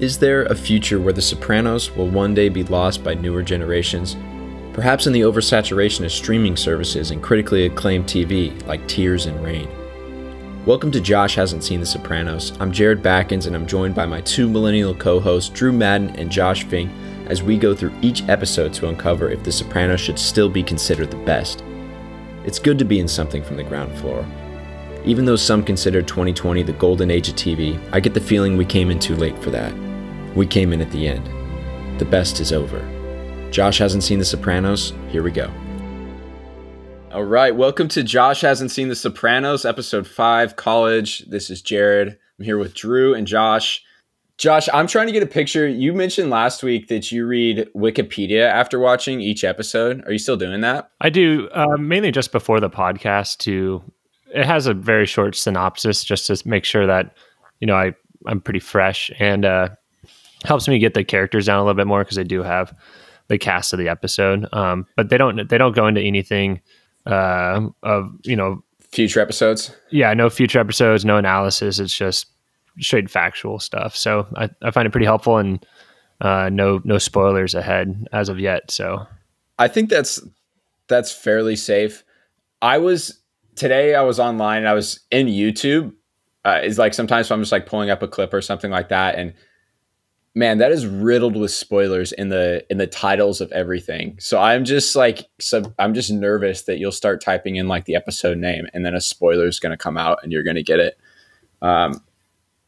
Is there a future where The Sopranos will one day be lost by newer generations? Perhaps in the oversaturation of streaming services and critically acclaimed TV like Tears and Rain. Welcome to Josh Hasn't Seen The Sopranos. I'm Jared Backens and I'm joined by my two millennial co hosts, Drew Madden and Josh Fink, as we go through each episode to uncover if The Sopranos should still be considered the best. It's good to be in something from the ground floor. Even though some consider 2020 the golden age of TV, I get the feeling we came in too late for that. We came in at the end. The best is over. Josh hasn't seen The Sopranos. Here we go. All right, welcome to Josh Hasn't Seen The Sopranos, episode five, college. This is Jared. I'm here with Drew and Josh. Josh, I'm trying to get a picture. You mentioned last week that you read Wikipedia after watching each episode. Are you still doing that? I do, uh, mainly just before the podcast. To it has a very short synopsis just to make sure that you know I I'm pretty fresh and uh, helps me get the characters down a little bit more because I do have the cast of the episode. Um, but they don't they don't go into anything uh, of you know future episodes. Yeah, no future episodes, no analysis. It's just straight factual stuff. So I, I find it pretty helpful and uh, no no spoilers ahead as of yet. So I think that's that's fairly safe. I was today. I was online. And I was in YouTube. Uh, is like sometimes I'm just like pulling up a clip or something like that, and man, that is riddled with spoilers in the in the titles of everything. So I'm just like, so I'm just nervous that you'll start typing in like the episode name, and then a spoiler is going to come out, and you're going to get it. Um,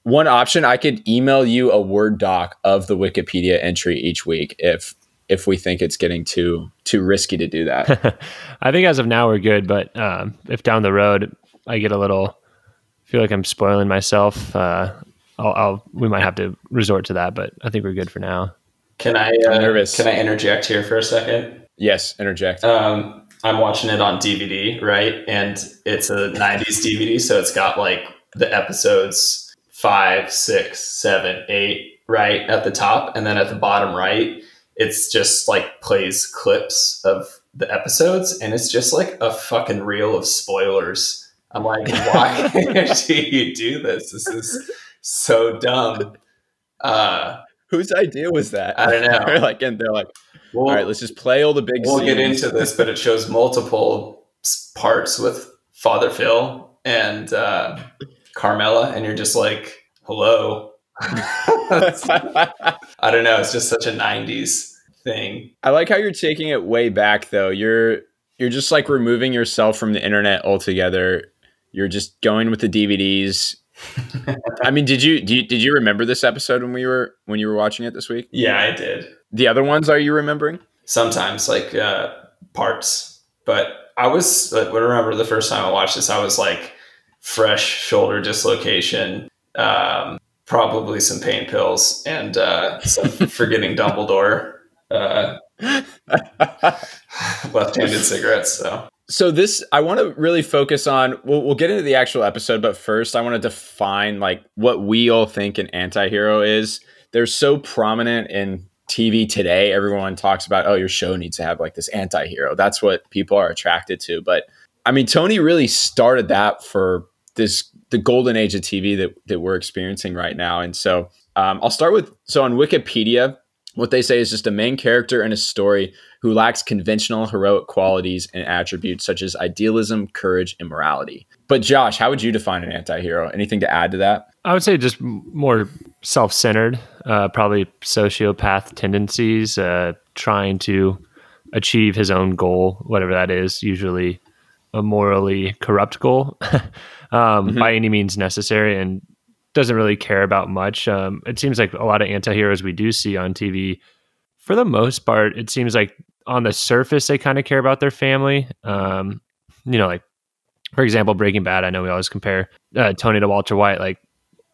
one option, I could email you a Word doc of the Wikipedia entry each week if if we think it's getting too too risky to do that. I think as of now we're good, but um, if down the road I get a little feel like I'm spoiling myself, uh, I'll, I'll, we might have to resort to that. But I think we're good for now. Can I uh, nervous. Can I interject here for a second? Yes, interject. Um, I'm watching it on DVD, right? And it's a '90s DVD, so it's got like the episodes five, six, seven, eight, right at the top, and then at the bottom right, it's just like plays clips of the episodes, and it's just like a fucking reel of spoilers. I'm like, why do you do this? This is so dumb. Uh, Whose idea was that? I don't know. like, and they're like, well, all right, let's just play all the big. We'll scenes. get into this, but it shows multiple parts with Father Phil and uh, Carmela, and you're just like, hello. I don't know. It's just such a '90s thing. I like how you're taking it way back, though. You're you're just like removing yourself from the internet altogether. You're just going with the DVDs. I mean, did you, did you did you remember this episode when we were when you were watching it this week? Yeah, I did. The other ones are you remembering? Sometimes, like uh, parts, but I was. Like, I remember the first time I watched this, I was like fresh shoulder dislocation, um, probably some pain pills, and uh, some forgetting Dumbledore. Uh, left-handed cigarettes. So so this i want to really focus on we'll, we'll, get into the actual episode but first i want to define like what we all think an anti-hero is. They're so prominent in tv today everyone talks about oh your show needs to have like this anti-hero. That's what people are attracted to. But i mean tony really started that for this the golden age of tv that, that we're experiencing right now. And so um, i'll start with so on wikipedia what they say is just a main character in a story who lacks conventional heroic qualities and attributes such as idealism, courage, and morality. But Josh, how would you define an anti-hero? Anything to add to that? I would say just more self-centered, uh, probably sociopath tendencies, uh, trying to achieve his own goal, whatever that is, usually a morally corrupt goal um, mm-hmm. by any means necessary, and doesn't really care about much. Um, it seems like a lot of anti-heroes we do see on TV, for the most part, it seems like on the surface they kind of care about their family. Um, you know, like for example, Breaking Bad. I know we always compare uh, Tony to Walter White. Like,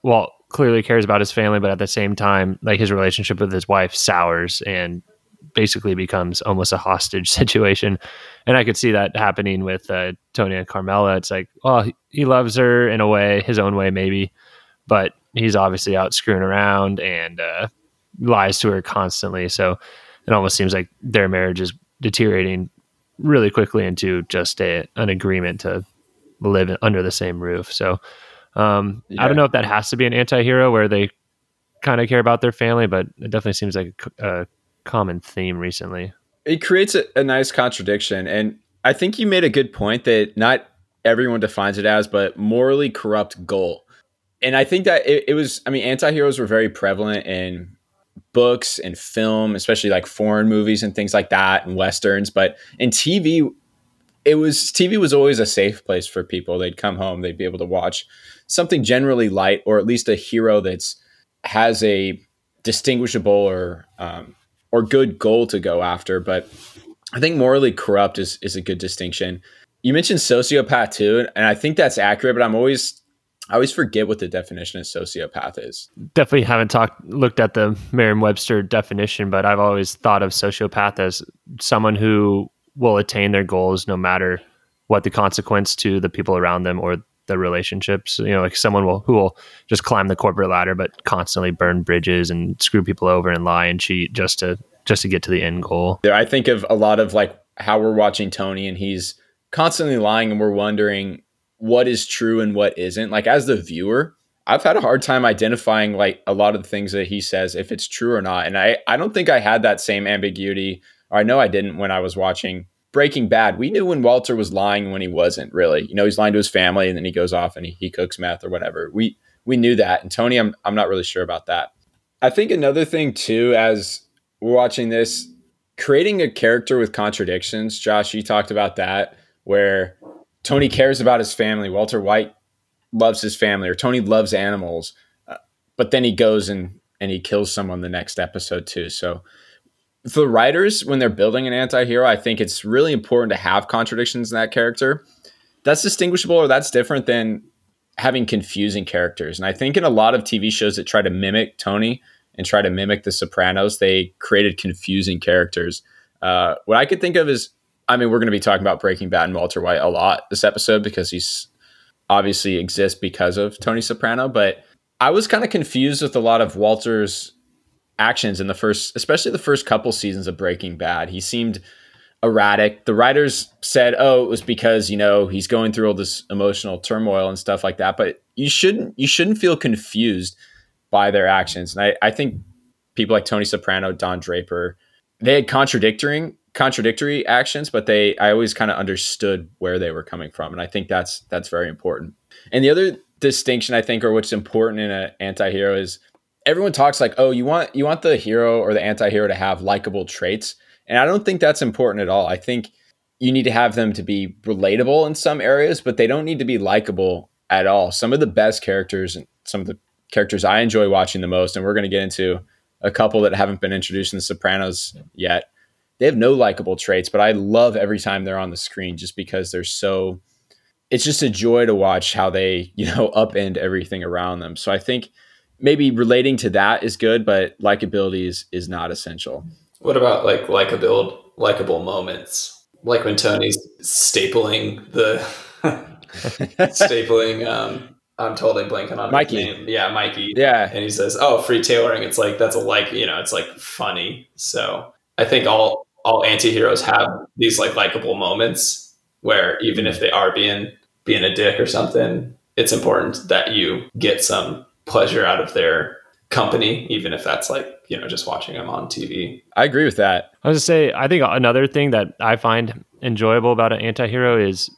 Walt clearly cares about his family, but at the same time, like his relationship with his wife sours and basically becomes almost a hostage situation. And I could see that happening with uh, Tony and Carmela. It's like, well, he loves her in a way, his own way, maybe, but he's obviously out screwing around and uh, lies to her constantly. So it almost seems like their marriage is deteriorating really quickly into just a, an agreement to live under the same roof. So um, yeah. I don't know if that has to be an anti-hero where they kind of care about their family, but it definitely seems like a, a common theme recently. It creates a, a nice contradiction. And I think you made a good point that not everyone defines it as, but morally corrupt goal. And I think that it, it was, I mean, anti heroes were very prevalent in books and film, especially like foreign movies and things like that and westerns. But in TV, it was TV was always a safe place for people. They'd come home, they'd be able to watch something generally light, or at least a hero that's has a distinguishable or um, or good goal to go after. But I think morally corrupt is is a good distinction. You mentioned sociopath too, and I think that's accurate. But I'm always I always forget what the definition of sociopath is. Definitely haven't talked looked at the Merriam-Webster definition, but I've always thought of sociopath as someone who will attain their goals no matter what the consequence to the people around them or the relationships. You know, like someone will who will just climb the corporate ladder, but constantly burn bridges and screw people over and lie and cheat just to just to get to the end goal. I think of a lot of like how we're watching Tony and he's constantly lying and we're wondering what is true and what isn't. Like as the viewer, I've had a hard time identifying like a lot of the things that he says if it's true or not. And I I don't think I had that same ambiguity or I know I didn't when I was watching Breaking Bad. We knew when Walter was lying and when he wasn't really. You know, he's lying to his family and then he goes off and he, he cooks meth or whatever. We we knew that. And Tony, I'm I'm not really sure about that. I think another thing too, as we're watching this, creating a character with contradictions. Josh, you talked about that, where Tony cares about his family. Walter White loves his family, or Tony loves animals, uh, but then he goes and and he kills someone the next episode too. So for the writers, when they're building an anti-hero, I think it's really important to have contradictions in that character. That's distinguishable or that's different than having confusing characters. And I think in a lot of TV shows that try to mimic Tony and try to mimic The Sopranos, they created confusing characters. Uh, what I could think of is, I mean, we're going to be talking about Breaking Bad and Walter White a lot this episode because he's obviously exists because of Tony Soprano. But I was kind of confused with a lot of Walter's actions in the first, especially the first couple seasons of Breaking Bad. He seemed erratic. The writers said, "Oh, it was because you know he's going through all this emotional turmoil and stuff like that." But you shouldn't you shouldn't feel confused by their actions. And I, I think people like Tony Soprano, Don Draper, they had contradictory contradictory actions, but they I always kind of understood where they were coming from. And I think that's that's very important. And the other distinction I think or what's important in an anti-hero is everyone talks like, oh, you want you want the hero or the anti-hero to have likable traits. And I don't think that's important at all. I think you need to have them to be relatable in some areas, but they don't need to be likable at all. Some of the best characters and some of the characters I enjoy watching the most, and we're going to get into a couple that haven't been introduced in The Sopranos yet. They have no likable traits, but I love every time they're on the screen just because they're so. It's just a joy to watch how they, you know, upend everything around them. So I think maybe relating to that is good, but likability is is not essential. What about like likable likable moments? Like when Tony's stapling the stapling um I'm totally blanking on Mikey. his name. Yeah, Mikey. Yeah. And he says, "Oh, free tailoring." It's like that's a like, you know, it's like funny. So, I think all all anti-heroes have these like likable moments where even if they are being being a dick or something, it's important that you get some pleasure out of their company even if that's like, you know, just watching them on TV. I agree with that. I was to say, I think another thing that I find enjoyable about an anti-hero is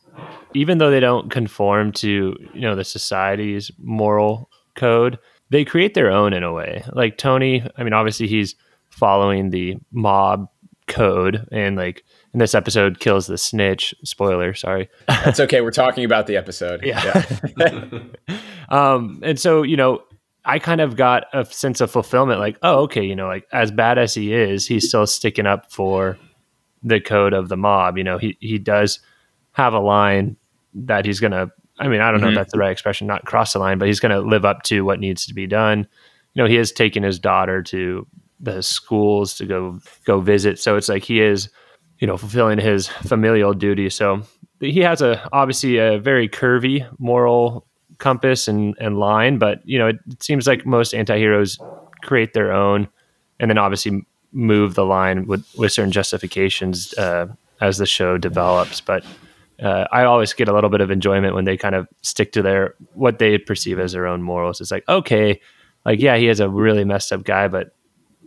even though they don't conform to you know the society's moral code they create their own in a way like tony i mean obviously he's following the mob code and like in this episode kills the snitch spoiler sorry That's okay. We're talking about the episode. Yeah. um and so you know i kind of got a sense of fulfillment like oh okay you know like as bad as he is he's still sticking up for the code of the mob you know he he does have a line that he's going to I mean, I don't know Mhm. if that's the right expression, not cross the line, but he's going to live up to what needs to be done. You know, he has taken his daughter to the schools to go go visit, so it's like he is, you know, fulfilling his familial duty. So he has a obviously a very curvy moral compass and and line, but you know, it, it seems like most anti-heroes create their own and then obviously move the line with with certain justifications uh, as the show develops, but uh, I always get a little bit of enjoyment when they kind of stick to their what they perceive as their own morals. It's like okay, like yeah, he is a really messed up guy, but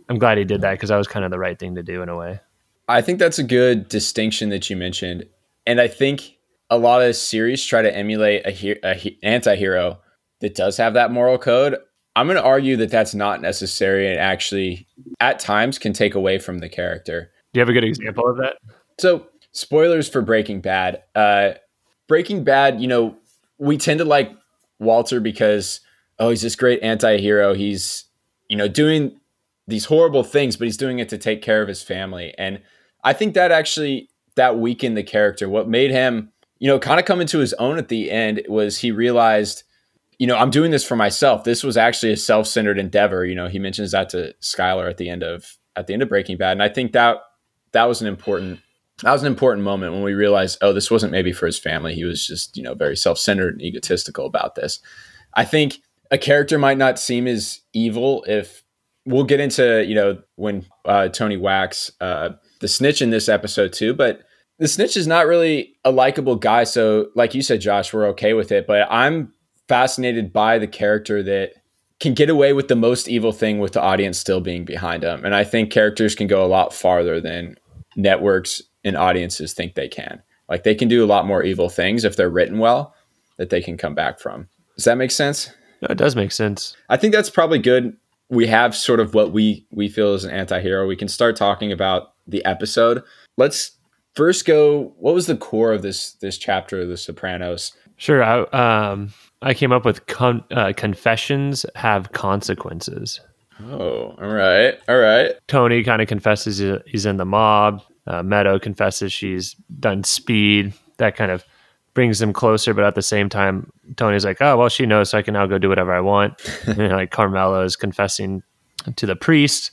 I'm glad he did that because that was kind of the right thing to do in a way. I think that's a good distinction that you mentioned, and I think a lot of series try to emulate a, he- a he- anti-hero that does have that moral code. I'm going to argue that that's not necessary and actually at times can take away from the character. Do you have a good example of that? So, spoilers for Breaking Bad. Uh, Breaking Bad, you know, we tend to like Walter because oh, he's this great anti-hero. He's you know doing these horrible things, but he's doing it to take care of his family. And I think that actually that weakened the character. What made him, you know, kind of come into his own at the end was he realized, you know, I'm doing this for myself. This was actually a self-centered endeavor. You know, he mentions that to Skyler at the end of at the end of Breaking Bad, and I think that that was an important that was an important moment when we realized, oh, this wasn't maybe for his family. He was just, you know, very self-centered and egotistical about this. I think a character might not seem as evil if we'll get into, you know, when uh, Tony Wax uh, the snitch in this episode too, but the snitch is not really a likable guy. So, like you said, Josh, we're okay with it. But I'm fascinated by the character that can get away with the most evil thing with the audience still being behind them. And I think characters can go a lot farther than networks and audiences think they can. Like they can do a lot more evil things if they're written well that they can come back from. Does that make sense? No, it does make sense. I think that's probably good. We have sort of what we we feel is an anti-hero. We can start talking about the episode. Let's first go what was the core of this this chapter of the Sopranos? Sure. I um I came up with con- uh, confessions have consequences. Oh, all right. All right. Tony kind of confesses he's in the mob. Uh, Meadow confesses she's done speed. That kind of brings them closer, but at the same time, Tony's like, "Oh, well, she knows, so I can now go do whatever I want." and like Carmela is confessing to the priest,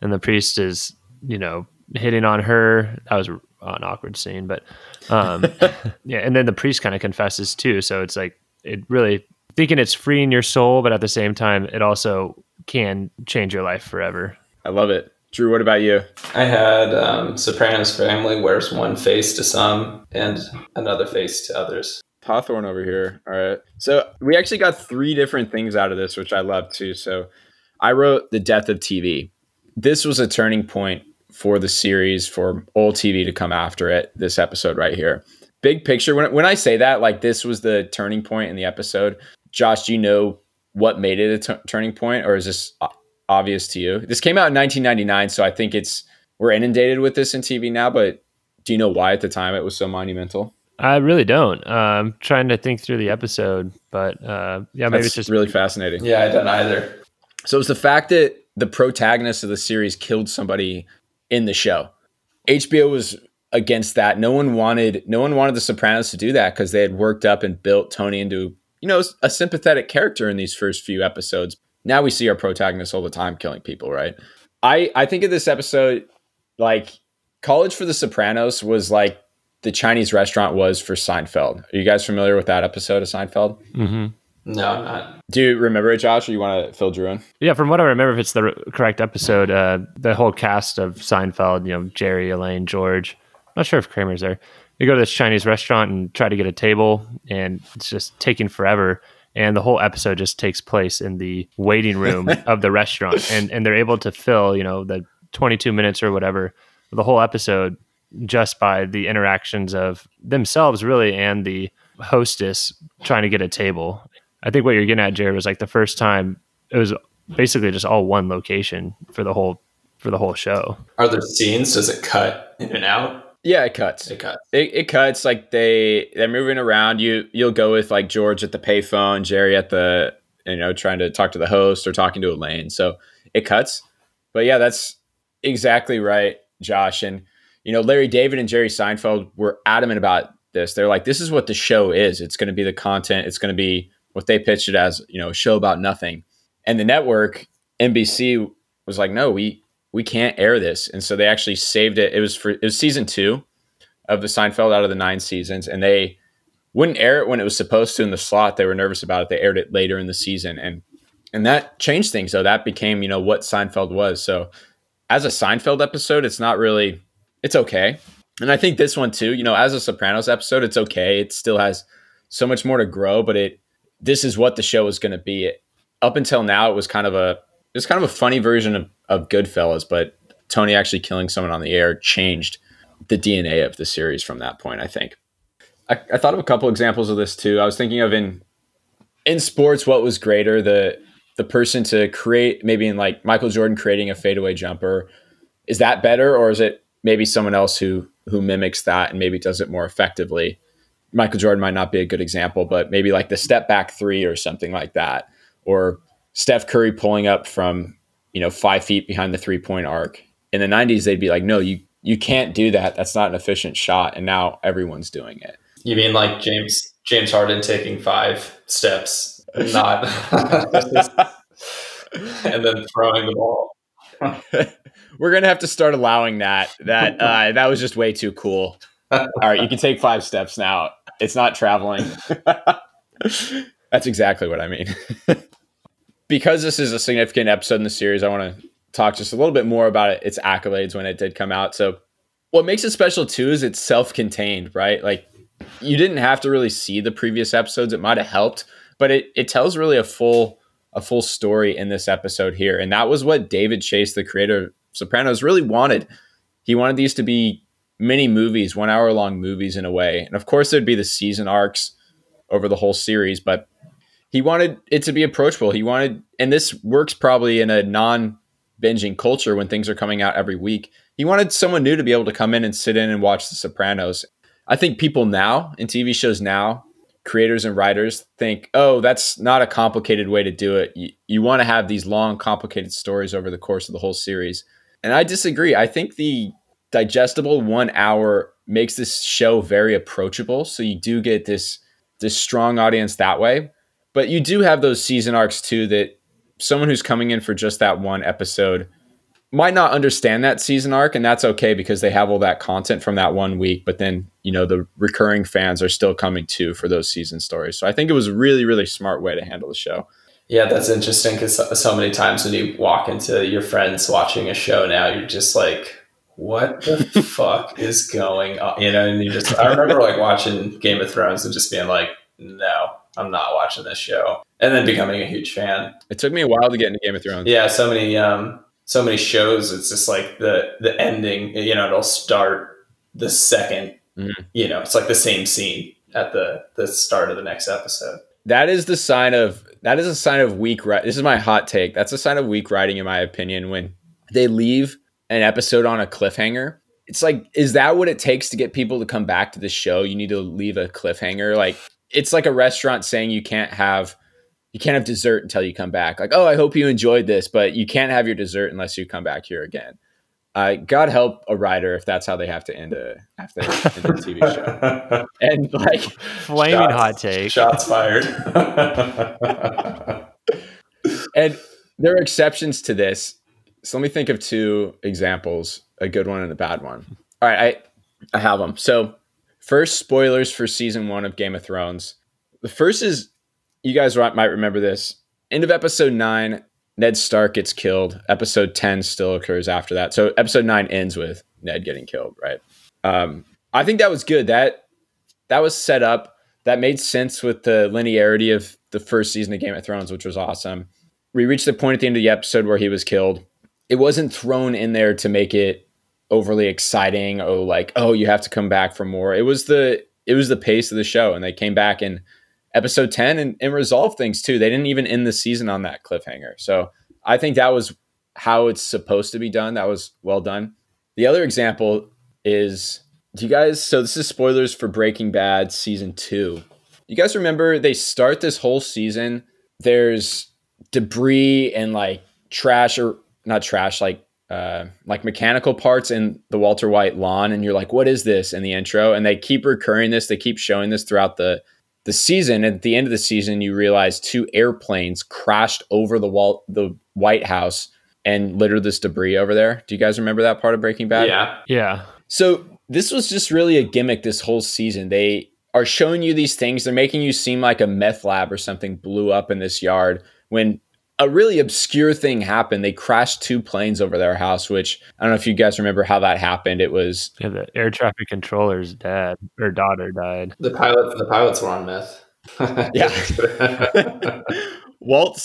and the priest is, you know, hitting on her. That was an awkward scene, but um, yeah. And then the priest kind of confesses too, so it's like it really thinking it's freeing your soul, but at the same time, it also can change your life forever. I love it. Drew, what about you? I had um, Sopranos family wears one face to some and another face to others. Hawthorne over here. All right. So we actually got three different things out of this, which I love too. So I wrote The Death of TV. This was a turning point for the series, for old TV to come after it, this episode right here. Big picture, when, when I say that, like this was the turning point in the episode, Josh, do you know what made it a t- turning point, or is this obvious to you? This came out in 1999, so I think it's we're inundated with this in TV now. But do you know why at the time it was so monumental? I really don't. Uh, I'm trying to think through the episode, but uh, yeah, maybe That's it's just really fascinating. Yeah, I don't either. So it's the fact that the protagonist of the series killed somebody in the show. HBO was against that. No one wanted no one wanted the Sopranos to do that because they had worked up and built Tony into you know a sympathetic character in these first few episodes. Now we see our protagonists all the time killing people, right? I I think of this episode like College for the Sopranos was like the Chinese restaurant was for Seinfeld. Are you guys familiar with that episode of Seinfeld? hmm No, I'm not. Do you remember it, Josh, or you want to fill Drew in? Yeah, from what I remember, if it's the r- correct episode, uh, the whole cast of Seinfeld, you know, Jerry, Elaine, George. I'm not sure if Kramer's there. They go to this Chinese restaurant and try to get a table, and it's just taking forever. And the whole episode just takes place in the waiting room of the restaurant, and and they're able to fill, you know, the 22 minutes or whatever, the whole episode just by the interactions of themselves, really, and the hostess trying to get a table. I think what you're getting at, Jared, was like the first time it was basically just all one location for the whole for the whole show. Are there scenes? Does it cut in and out? Yeah, it cuts. It cuts. It, it cuts like they they're moving around. You you'll go with like George at the payphone, Jerry at the you know trying to talk to the host or talking to Elaine. So it cuts. But yeah, that's exactly right, Josh. And you know Larry David and Jerry Seinfeld were adamant about this. They're like, this is what the show is. It's going to be the content. It's going to be what they pitched it as. You know, a show about nothing. And the network NBC was like, no, we we can't air this. And so they actually saved it. It was for it was season two of the Seinfeld out of the nine seasons, and they wouldn't air it when it was supposed to in the slot. They were nervous about it. They aired it later in the season, and and that changed things. So that became you know what Seinfeld was. So as a Seinfeld episode, it's not really it's okay. And I think this one too, you know, as a Sopranos episode, it's okay. It still has so much more to grow, but it this is what the show is going to be. up until now it was kind of a it was kind of a funny version of, of Goodfellas, but Tony actually killing someone on the air changed the DNA of the series from that point. I think. I, I thought of a couple examples of this too. I was thinking of in in sports, what was greater the the person to create maybe in like Michael Jordan creating a fadeaway jumper is that better or is it maybe someone else who who mimics that and maybe does it more effectively Michael Jordan might not be a good example but maybe like the step back 3 or something like that or Steph Curry pulling up from you know 5 feet behind the three point arc in the 90s they'd be like no you you can't do that that's not an efficient shot and now everyone's doing it you mean like James James Harden taking 5 steps not and then throwing the ball. We're gonna have to start allowing that. That uh, that was just way too cool. All right, you can take five steps now. It's not traveling. That's exactly what I mean. Because this is a significant episode in the series, I want to talk just a little bit more about it, its accolades when it did come out. So, what makes it special too is it's self-contained, right? Like you didn't have to really see the previous episodes. It might have helped, but it it tells really a full a full story in this episode here, and that was what David Chase, the creator of Sopranos, really wanted. He wanted these to be mini movies, one hour long movies in a way, and of course there'd be the season arcs over the whole series, but he wanted it to be approachable. He wanted, and this works probably in a non binging culture when things are coming out every week. He wanted someone new to be able to come in and sit in and watch The Sopranos. I think people now in TV shows now creators and writers think, oh, that's not a complicated way to do it. You, you want to have these long, complicated stories over the course of the whole series. And I disagree. I think the digestible one hour makes this show very approachable. So you do get this this strong audience that way. But you do have those season arcs too that someone who's coming in for just that one episode might not understand that season arc and that's okay because they have all that content from that one week but then you know the recurring fans are still coming too for those season stories. So i think it was a really really smart way to handle the show. Yeah that's interesting because so, many times when you walk into your friends watching a show now you're just like what the fuck is going on you know and you just i remember like watching game of thrones and just being like no i'm not watching this show. And then becoming a huge fan. It took me a while to get into game of thrones. Yeah so many um so many shows. It's just like the the ending you know it'll start the 2nd mm-hmm. you know it's like the same scene at the the start of the next episode. That is the sign of that is a sign of weak writing this is my hot take. That's a sign of weak writing in my opinion when they leave an episode on a cliffhanger. It's like is that what it takes to get people to come back to the show? You need to leave a cliffhanger? Like it's like a restaurant saying you can't have you can't have dessert until you come back. Like, oh, I hope you enjoyed this, but you can't have your dessert unless you come back here again. Uh, God help a writer if that's how they have to end a after end a TV show. and like flaming shots, hot take, shots fired. and there are exceptions to this. So let me think of two examples: a good one and a bad one. All right, I I have them. So first, spoilers for season one of Game of Thrones. The first is you guys might remember this. End of episode nine, Ned Stark gets killed. Episode 10 still occurs after that. So episode nine ends with Ned getting killed, right? Um, I think that was good. That that was set up. That made sense with the linearity of the first season of Game of Thrones, which was awesome. We reached the point at the end of the episode where he was killed. It wasn't thrown in there to make it overly exciting. Oh, like, oh, you have to come back for more. It was the it was the pace of the show, and they came back in episode 10 and, and resolve things too. They didn't even end the season on that cliffhanger. So I think that was how it's supposed to be done. That was well done. The other example is do you guys so this is spoilers for Breaking Bad season 2. You guys remember they start this whole season there's debris and like trash or not trash like uh, like mechanical parts in the Walter White lawn, and you're like, "What is this?" in the intro, and they keep recurring this. They keep showing this throughout the the season. At the end of the season you realize two airplanes crashed over the wall the white house and littered this debris over there. Do you guys remember that part of breaking bad? Yeah. Yeah. So this was just really a gimmick this whole season. They are showing you these things. They're making you seem like a meth lab or something blew up in this yard when a really obscure thing happened. They crashed two planes over their house, which I don't know if you guys remember how that happened. It was yeah, the air traffic controller's dad or daughter died. The pilot, the pilots were on meth. yeah. Walt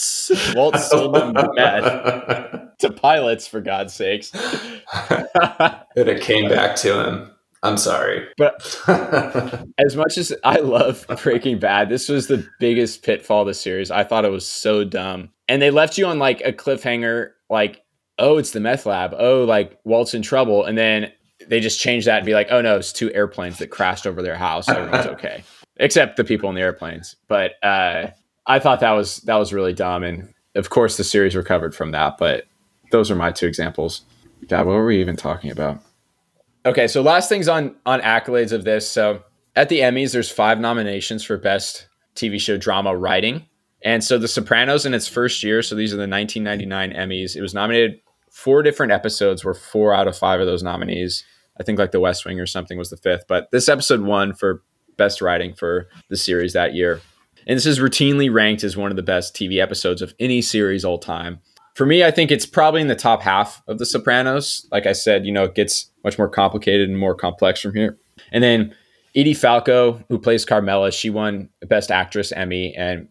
Walt sold them meth to pilots for God's sakes. and it came back to him. I'm sorry. But as much as I love Breaking Bad, this was the biggest pitfall of the series. I thought it was so dumb. And they left you on like a cliffhanger, like, oh, it's the meth lab. Oh, like Walt's in trouble. And then they just changed that and be like, oh no, it's two airplanes that crashed over their house. Everyone's okay. Except the people in the airplanes. But uh, I thought that was that was really dumb. And of course the series recovered from that. But those are my two examples. God, what were we even talking about? Okay, so last things on on accolades of this. So at the Emmys, there's five nominations for best TV show drama writing. And so The Sopranos in its first year, so these are the 1999 Emmys, it was nominated four different episodes were four out of five of those nominees. I think like The West Wing or something was the fifth, but this episode won for best writing for the series that year. And this is routinely ranked as one of the best TV episodes of any series all time. For me, I think it's probably in the top half of The Sopranos. Like I said, you know, it gets much more complicated and more complex from here. And then Edie Falco, who plays Carmela, she won Best Actress Emmy, and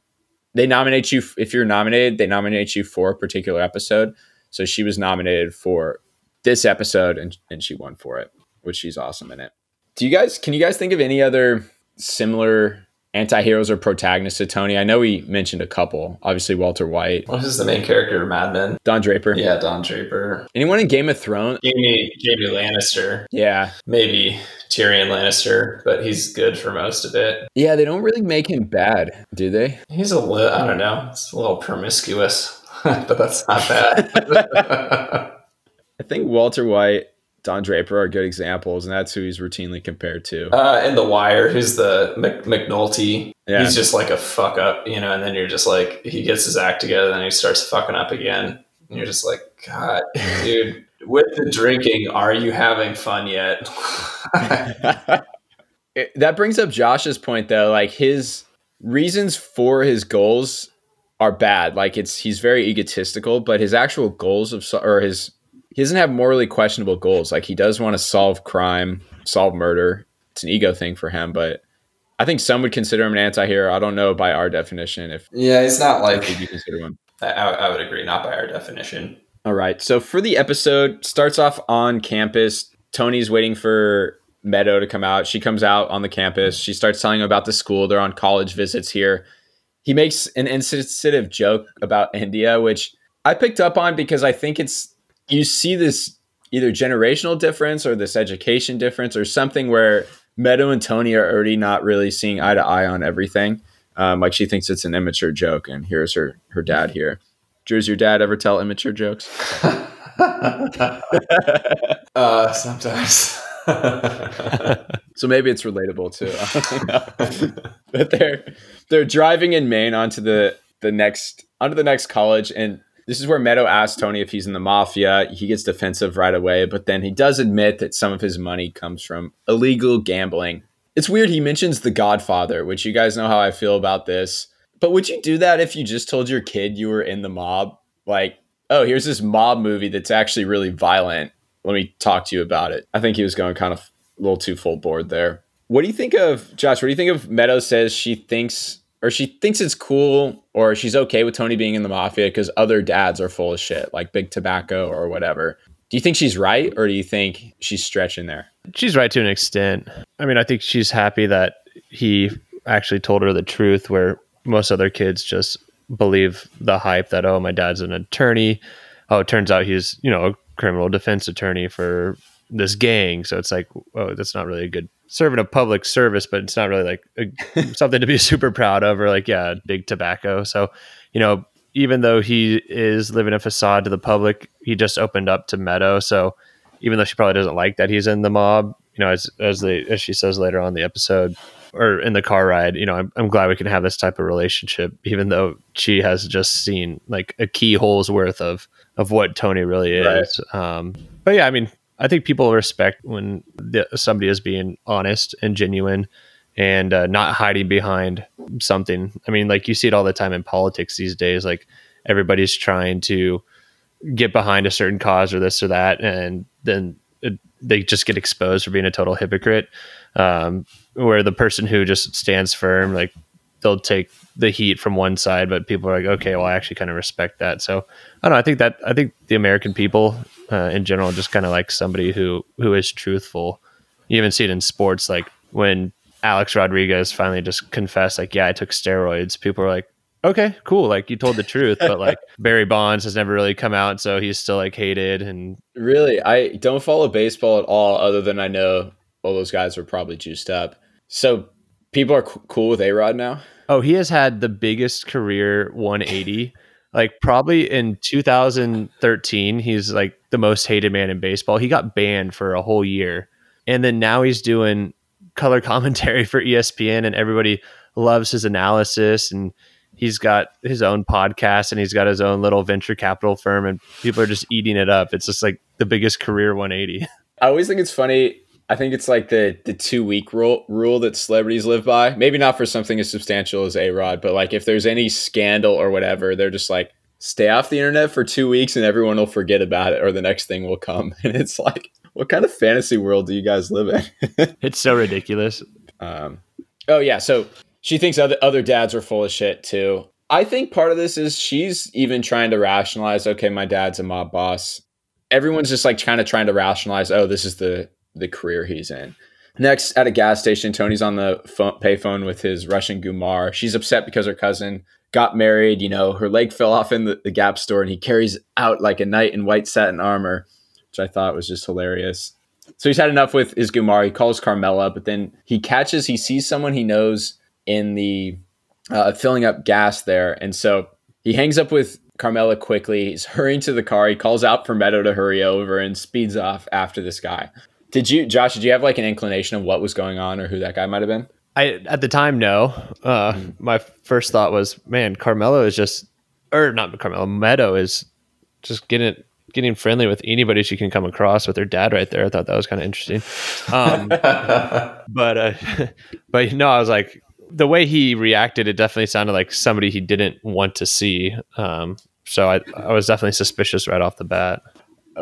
they nominate you if you're nominated. They nominate you for a particular episode. So she was nominated for this episode, and and she won for it, which she's awesome in it. Do you guys? Can you guys think of any other similar anti-heroes or protagonists to Tony? I know we mentioned a couple. Obviously, Walter White. What is the main character of Mad Men? Don Draper. Yeah, Don Draper. Anyone in Game of Thrones? Jaime, Jaime Lannister. Yeah. Maybe Tyrion Lannister, but he's good for most of it. Yeah, they don't really make him bad, do they? He's a little, I don't know, it's a little promiscuous, but that's not bad. I think Walter White Don Draper are good examples, and that's who he's routinely compared to. Uh, in The Wire, who's the Mc- McNulty. Yeah. He's just like a fuck up, you know, and then you're just like, he gets his act together, and he starts fucking up again. And you're just like, God, dude, with the drinking, are you having fun yet? it, that brings up Josh's point, though. Like, his reasons for his goals are bad. Like, it's he's very egotistical, but his actual goals of, or his he doesn't have morally questionable goals. Like he does want to solve crime, solve murder. It's an ego thing for him, but I think some would consider him an anti-hero. I don't know by our definition if yeah, it's not like you consider one. I, I would agree, not by our definition. All right. So for the episode, starts off on campus. Tony's waiting for Meadow to come out. She comes out on the campus. She starts telling him about the school. They're on college visits here. He makes an insensitive joke about India, which I picked up on because I think it's you see this either generational difference or this education difference or something where Meadow and Tony are already not really seeing eye to eye on everything. Um, like she thinks it's an immature joke, and here's her her dad here. Drew, does your dad ever tell immature jokes? uh, sometimes. so maybe it's relatable too. but they're they're driving in Maine onto the the next onto the next college, and this is where Meadow asks Tony if he's in the mafia. He gets defensive right away, but then he does admit that some of his money comes from illegal gambling. It's weird he mentions The Godfather, which you guys know how I feel about this. But would you do that if you just told your kid you were in the mob? Like, oh, here's this mob movie that's actually really violent. Let me talk to you about it. I think he was going kind of a little too full board there. What do you think of Josh? What do you think of Meadow says she thinks or she thinks it's cool or she's okay with Tony being in the mafia because other dads are full of shit, like Big Tobacco or whatever. Do you think she's right or do you think she's stretching there? She's right to an extent. I mean, I think she's happy that he actually told her the truth where most other kids just believe the hype that, oh, my dad's an attorney. Oh, it turns out he's, you know, a criminal defense attorney for this gang. So it's like, oh, that's not really a good serving a public service, but it's not really like a, something to be super proud of or like, yeah, big tobacco. So, you know, even though he is living a facade to the public, he just opened up to Meadow. So even though she probably doesn't like that he's in the mob, you know, as, as they, as she says later on the episode or in the car ride, you know, I'm, I'm glad we can have this type of relationship, even though she has just seen like a keyhole's worth of, of what Tony really is. Right. Um, but yeah, I mean, I think people respect when the, somebody is being honest and genuine and uh, not hiding behind something. I mean, like you see it all the time in politics these days. Like everybody's trying to get behind a certain cause or this or that, and then it, they just get exposed for being a total hypocrite. Um, where the person who just stands firm, like they'll take the heat from one side, but people are like, okay, well, I actually kind of respect that. So I don't know. I think that I think the American people uh, in general just kind of like somebody who who is truthful. You even see it in sports, like when Alex Rodriguez finally just confessed, like, yeah, I took steroids. People are like, okay, cool. Like you told the truth, but like Barry Bonds has never really come out, so he's still like hated. And really, I don't follow baseball at all, other than I know all those guys were probably juiced up. So people are c- cool with A Rod now. oh, he has had the biggest career 180. Like probably in 2013, he's like the most hated man in baseball. He got banned for a whole year, and then now he's doing color commentary for ESPN, and everybody loves his analysis and he's got his own podcast and he's got his own little venture capital firm and people are just eating it up. It's just like the biggest career 180. I always think it's funny. I think it's like the the two week rule rule that celebrities live by. Maybe not for something as substantial as A Rod, but like if there's any scandal or whatever, they're just like stay off the internet for two weeks and everyone will forget about it, or the next thing will come. And it's like, what kind of fantasy world do you guys live in? It's so ridiculous. Um, oh yeah, so she thinks other other dads are full of shit too. I think part of this is she's even trying to rationalize. Okay, my dad's a mob boss. Everyone's just like kind of trying to rationalize. Oh, this is the the career he's in. Next, at a gas station, Tony's on the phone, payphone with his Russian Gumar. She's upset because her cousin got married. You know, her leg fell off in the, the Gap store, and he carries out like a knight in white satin armor, which I thought was just hilarious. So he's had enough with his Gumar. He calls Carmela, but then he catches, he sees someone he knows in the uh, filling up gas there. And so he hangs up with Carmela quickly. He's hurrying to the car. He calls out for Meadow to hurry over and speeds off after this guy. Did you, Josh, did you have like an inclination of what was going on or who that guy might have been? I at the time no. Uh, My first thought was, man, Carmelo is just, or not Carmelo, Meadow is just getting getting friendly with anybody she can come across with her dad right there. I thought that was kind of interesting. Um, but uh, but no, I was like the way he reacted. It definitely sounded like somebody he didn't want to see. Um, so I I was definitely suspicious right off the bat.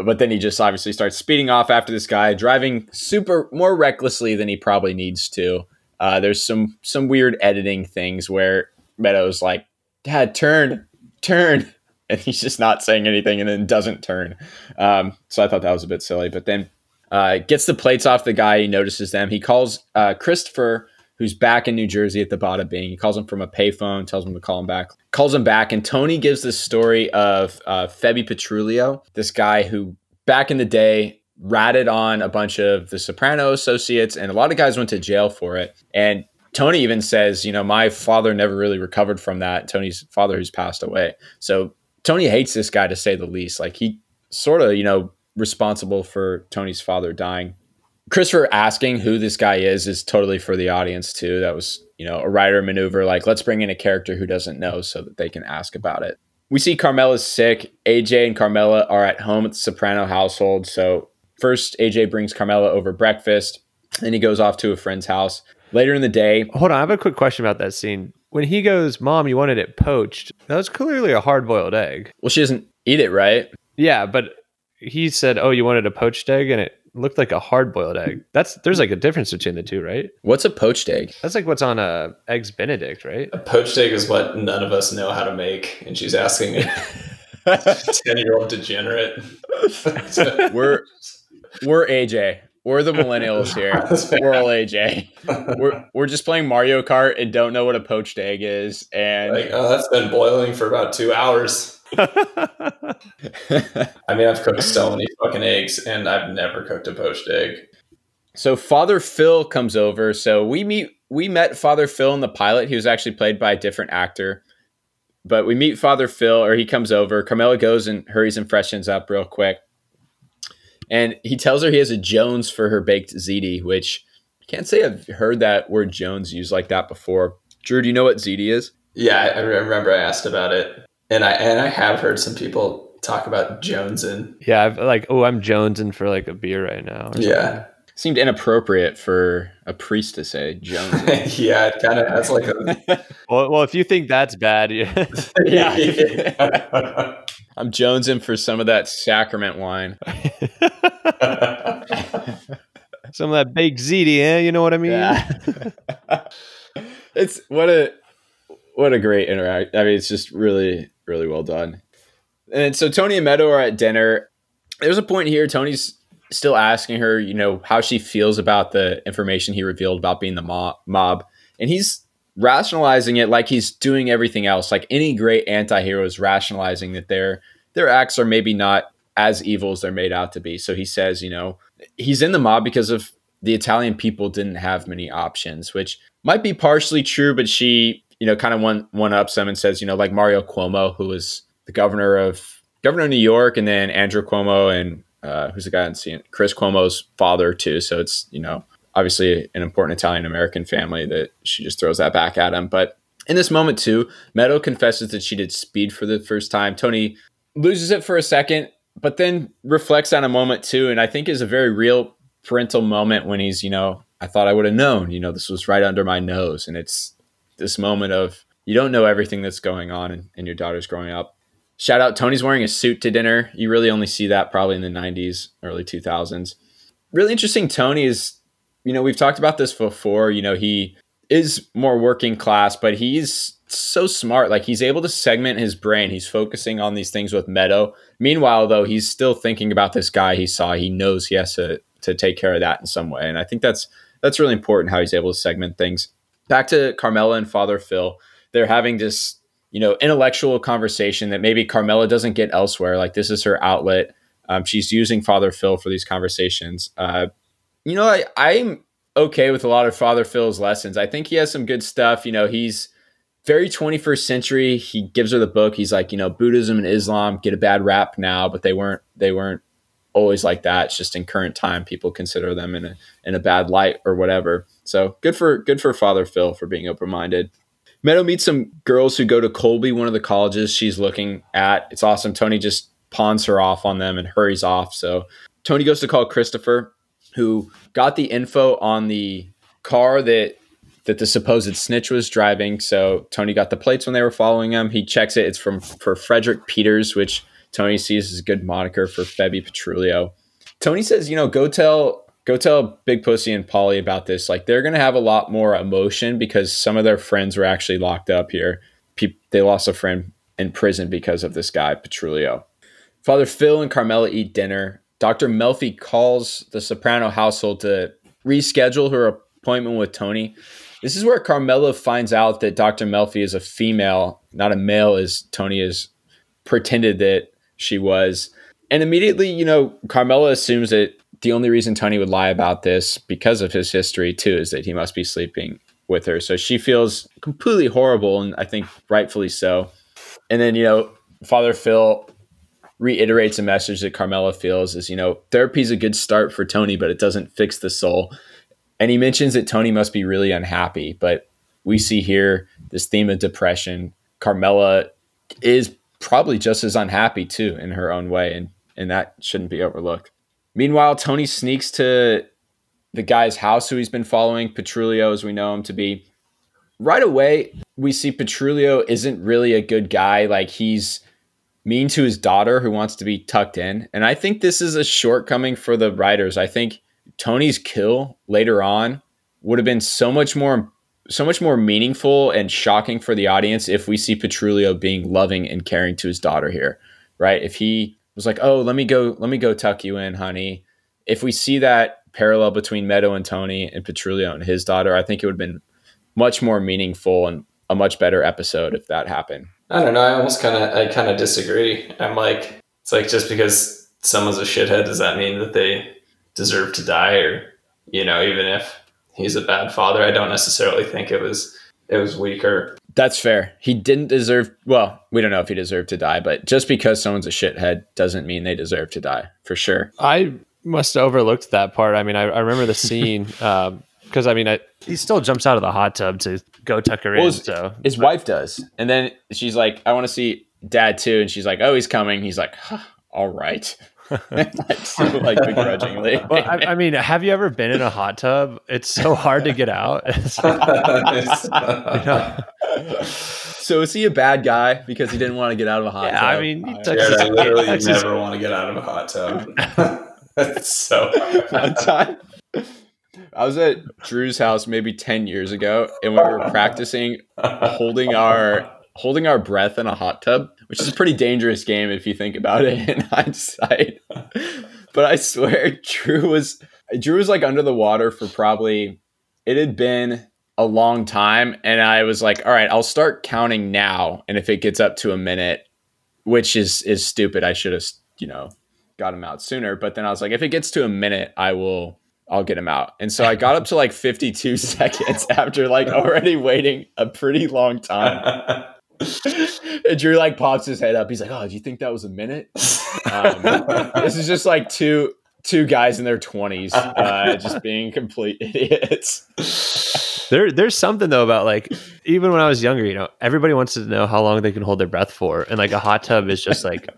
But then he just obviously starts speeding off after this guy, driving super more recklessly than he probably needs to. Uh, there's some some weird editing things where Meadows like, "Dad, turn, turn," and he's just not saying anything, and then doesn't turn. Um, so I thought that was a bit silly. But then uh, gets the plates off the guy. He notices them. He calls uh, Christopher, who's back in New Jersey at the Bada Bing. He calls him from a payphone, tells him to call him back. Calls him back, and Tony gives this story of uh, Febby Petrulio, this guy who back in the day ratted on a bunch of the Soprano associates, and a lot of guys went to jail for it. And Tony even says, you know, my father never really recovered from that. Tony's father, who's passed away. So Tony hates this guy to say the least. Like he sort of, you know, responsible for Tony's father dying. Christopher asking who this guy is is totally for the audience too. That was, you know, a writer maneuver. Like, let's bring in a character who doesn't know so that they can ask about it. We see Carmela's sick. AJ and Carmela are at home at the Soprano household. So first, AJ brings Carmela over breakfast. Then he goes off to a friend's house. Later in the day, Hold on, I have a quick question about that scene. When he goes, "Mom, you wanted it poached," that was clearly a hard-boiled egg. well, she doesn't eat it, right? Yeah, but he said, "Oh, you wanted a poached egg," and it looked like a hard-boiled egg. That's there's like a difference between the two, right? What's a poached egg? That's like what's on a eggs Benedict, right? A poached egg is what none of us know how to make, and she's asking a ten-year-old degenerate. We're we're AJ. We're the millennials here. We're all AJ. We're we're just playing Mario Kart and don't know what a poached egg is. And like, oh, that's been boiling for about two hours. I mean, I've cooked so many fucking eggs, and I've never cooked a poached egg. so Father Phil comes over. So we meet we met Father Phil in the pilot. He was actually played by a different actor. But we meet Father Phil, or he comes over. Carmela goes and hurries and freshens up real quick. And he tells her he has a Jones for her baked ziti, which I can't say I've heard that word Jones used like that before. Drew, do you know what ziti is? Yeah, I, I remember I asked about it, and I and I have heard some people talk about Jones and yeah, I've like, oh, I'm jonesing for like a beer right now. or yeah, Seemed inappropriate for a priest to say Jones. yeah, it kind of has like a. Well, well, if you think that's bad, yeah. yeah. I'm jonesing for some of that sacrament wine. some of that baked ziti, eh? You know what I mean? Yeah. it's what a what a great interact. I mean, it's just really, really well done. And so Tony and Meadow are at dinner. There's a point here. Tony's still asking her, you know, how she feels about the information he revealed about being the mob, mob. and he's rationalizing it like he's doing everything else. Like any great anti-hero is rationalizing that their their acts are maybe not as evil as they're made out to be. So he says, you know, he's in the mob because of the Italian people didn't have many options, which might be partially true, but she, you know, kind of one one ups them and says, you know, like Mario Cuomo, who was the governor of governor of New York, and then Andrew Cuomo and uh, who's the guy scene? Chris Cuomo's father too. So it's you know obviously an important Italian American family that she just throws that back at him. But in this moment too, Meadow confesses that she did speed for the first time. Tony loses it for a second, but then reflects on a moment too, and I think is a very real parental moment when he's you know I thought I would have known. You know this was right under my nose, and it's this moment of you don't know everything that's going on in, in your daughter's growing up Shout out Tony's wearing a suit to dinner. You really only see that probably in the 90s, early 2000s. Really interesting Tony is, you know, we've talked about this before, you know, he is more working class, but he's so smart. Like he's able to segment his brain. He's focusing on these things with Meadow. Meanwhile, though, he's still thinking about this guy he saw. He knows he has to to take care of that in some way. And I think that's that's really important how he's able to segment things. Back to Carmela and Father Phil. They're having this you know, intellectual conversation that maybe Carmela doesn't get elsewhere. Like this is her outlet. Um, she's using Father Phil for these conversations. Uh, you know, I, I'm okay with a lot of Father Phil's lessons. I think he has some good stuff. You know, he's very 21st century. He gives her the book. He's like, you know, Buddhism and Islam get a bad rap now, but they weren't they weren't always like that. It's just in current time people consider them in a in a bad light or whatever. So good for good for Father Phil for being open minded. Meadow meets some girls who go to Colby, one of the colleges she's looking at. It's awesome. Tony just pawns her off on them and hurries off. So Tony goes to call Christopher, who got the info on the car that that the supposed snitch was driving. So Tony got the plates when they were following him. He checks it. It's from for Frederick Peters, which Tony sees as a good moniker for Febby Petrulio. Tony says, you know, go tell go tell Big Pussy and Paulie about this. Like they're gonna have a lot more emotion because some of their friends were actually locked up here. Pe- they lost a friend in prison because of this guy Petrulio. Father Phil and Carmela eat dinner. Dr. Melfi calls the Soprano household to reschedule her appointment with Tony. This is where Carmela finds out that Dr. Melfi is a female, not a male, as Tony has pretended that she was. And immediately, you know, Carmela assumes that the only reason Tony would lie about this because of his history too is that he must be sleeping with her. So she feels completely horrible and I think rightfully so. And then, you know, Father Phil reiterates a message that Carmela feels is, you know, therapy is a good start for Tony, but it doesn't fix the soul. And he mentions that Tony must be really unhappy, but we see here this theme of depression. Carmela is probably just as unhappy too in her own way and and that shouldn't be overlooked. Meanwhile, Tony sneaks to the guy's house who he's been following, Petrulio, as we know him to be. Right away, we see Petrulio isn't really a good guy. Like he's mean to his daughter who wants to be tucked in. And I think this is a shortcoming for the writers. I think Tony's kill later on would have been so much more so much more meaningful and shocking for the audience if we see Petrulio being loving and caring to his daughter here. Right? If he was like, "Oh, let me go, let me go tuck you in, honey." If we see that parallel between Meadow and Tony and Petrulio and his daughter, I think it would have been much more meaningful and a much better episode if that happened. I don't know. I almost kind of, I kind of disagree. I'm like, it's like just because someone's a shithead, does that mean that they deserve to die? Or, you know, even if he's a bad father, I don't necessarily think it was, it was weaker that's fair. He didn't deserve. Well, we don't know if he deserved to die, but just because someone's a shithead doesn't mean they deserve to die for sure. I must have overlooked that part. I mean, I, I remember the scene because um, I mean, I, he still jumps out of the hot tub to go tuck her well, in. His, so his but. wife does, and then she's like, "I want to see dad too," and she's like, "Oh, he's coming." He's like, huh, "All right." Like, like begrudgingly. Well, I, I, mean, have you ever been in a hot tub? It's so hard to get out. you know? So is he a bad guy because he didn't want to get out of a hot yeah, tub? I mean, he took yeah, I literally never his... want to get out of a hot tub. so one time. I was at Drew's house maybe 10 years ago and we were practicing holding our holding our breath in a hot tub, which is a pretty dangerous game if you think about it in hindsight. but I swear Drew was Drew was like under the water for probably it had been a long time and I was like, "All right, I'll start counting now and if it gets up to a minute, which is is stupid. I should have, you know, got him out sooner, but then I was like, if it gets to a minute, I will I'll get him out. And so I got up to like 52 seconds after like already waiting a pretty long time. and Drew like pops his head up. He's like, "Oh, do you think that was a minute?" Um, this is just like two two guys in their twenties, uh, just being complete idiots. there, there's something though about like even when I was younger, you know, everybody wants to know how long they can hold their breath for, and like a hot tub is just like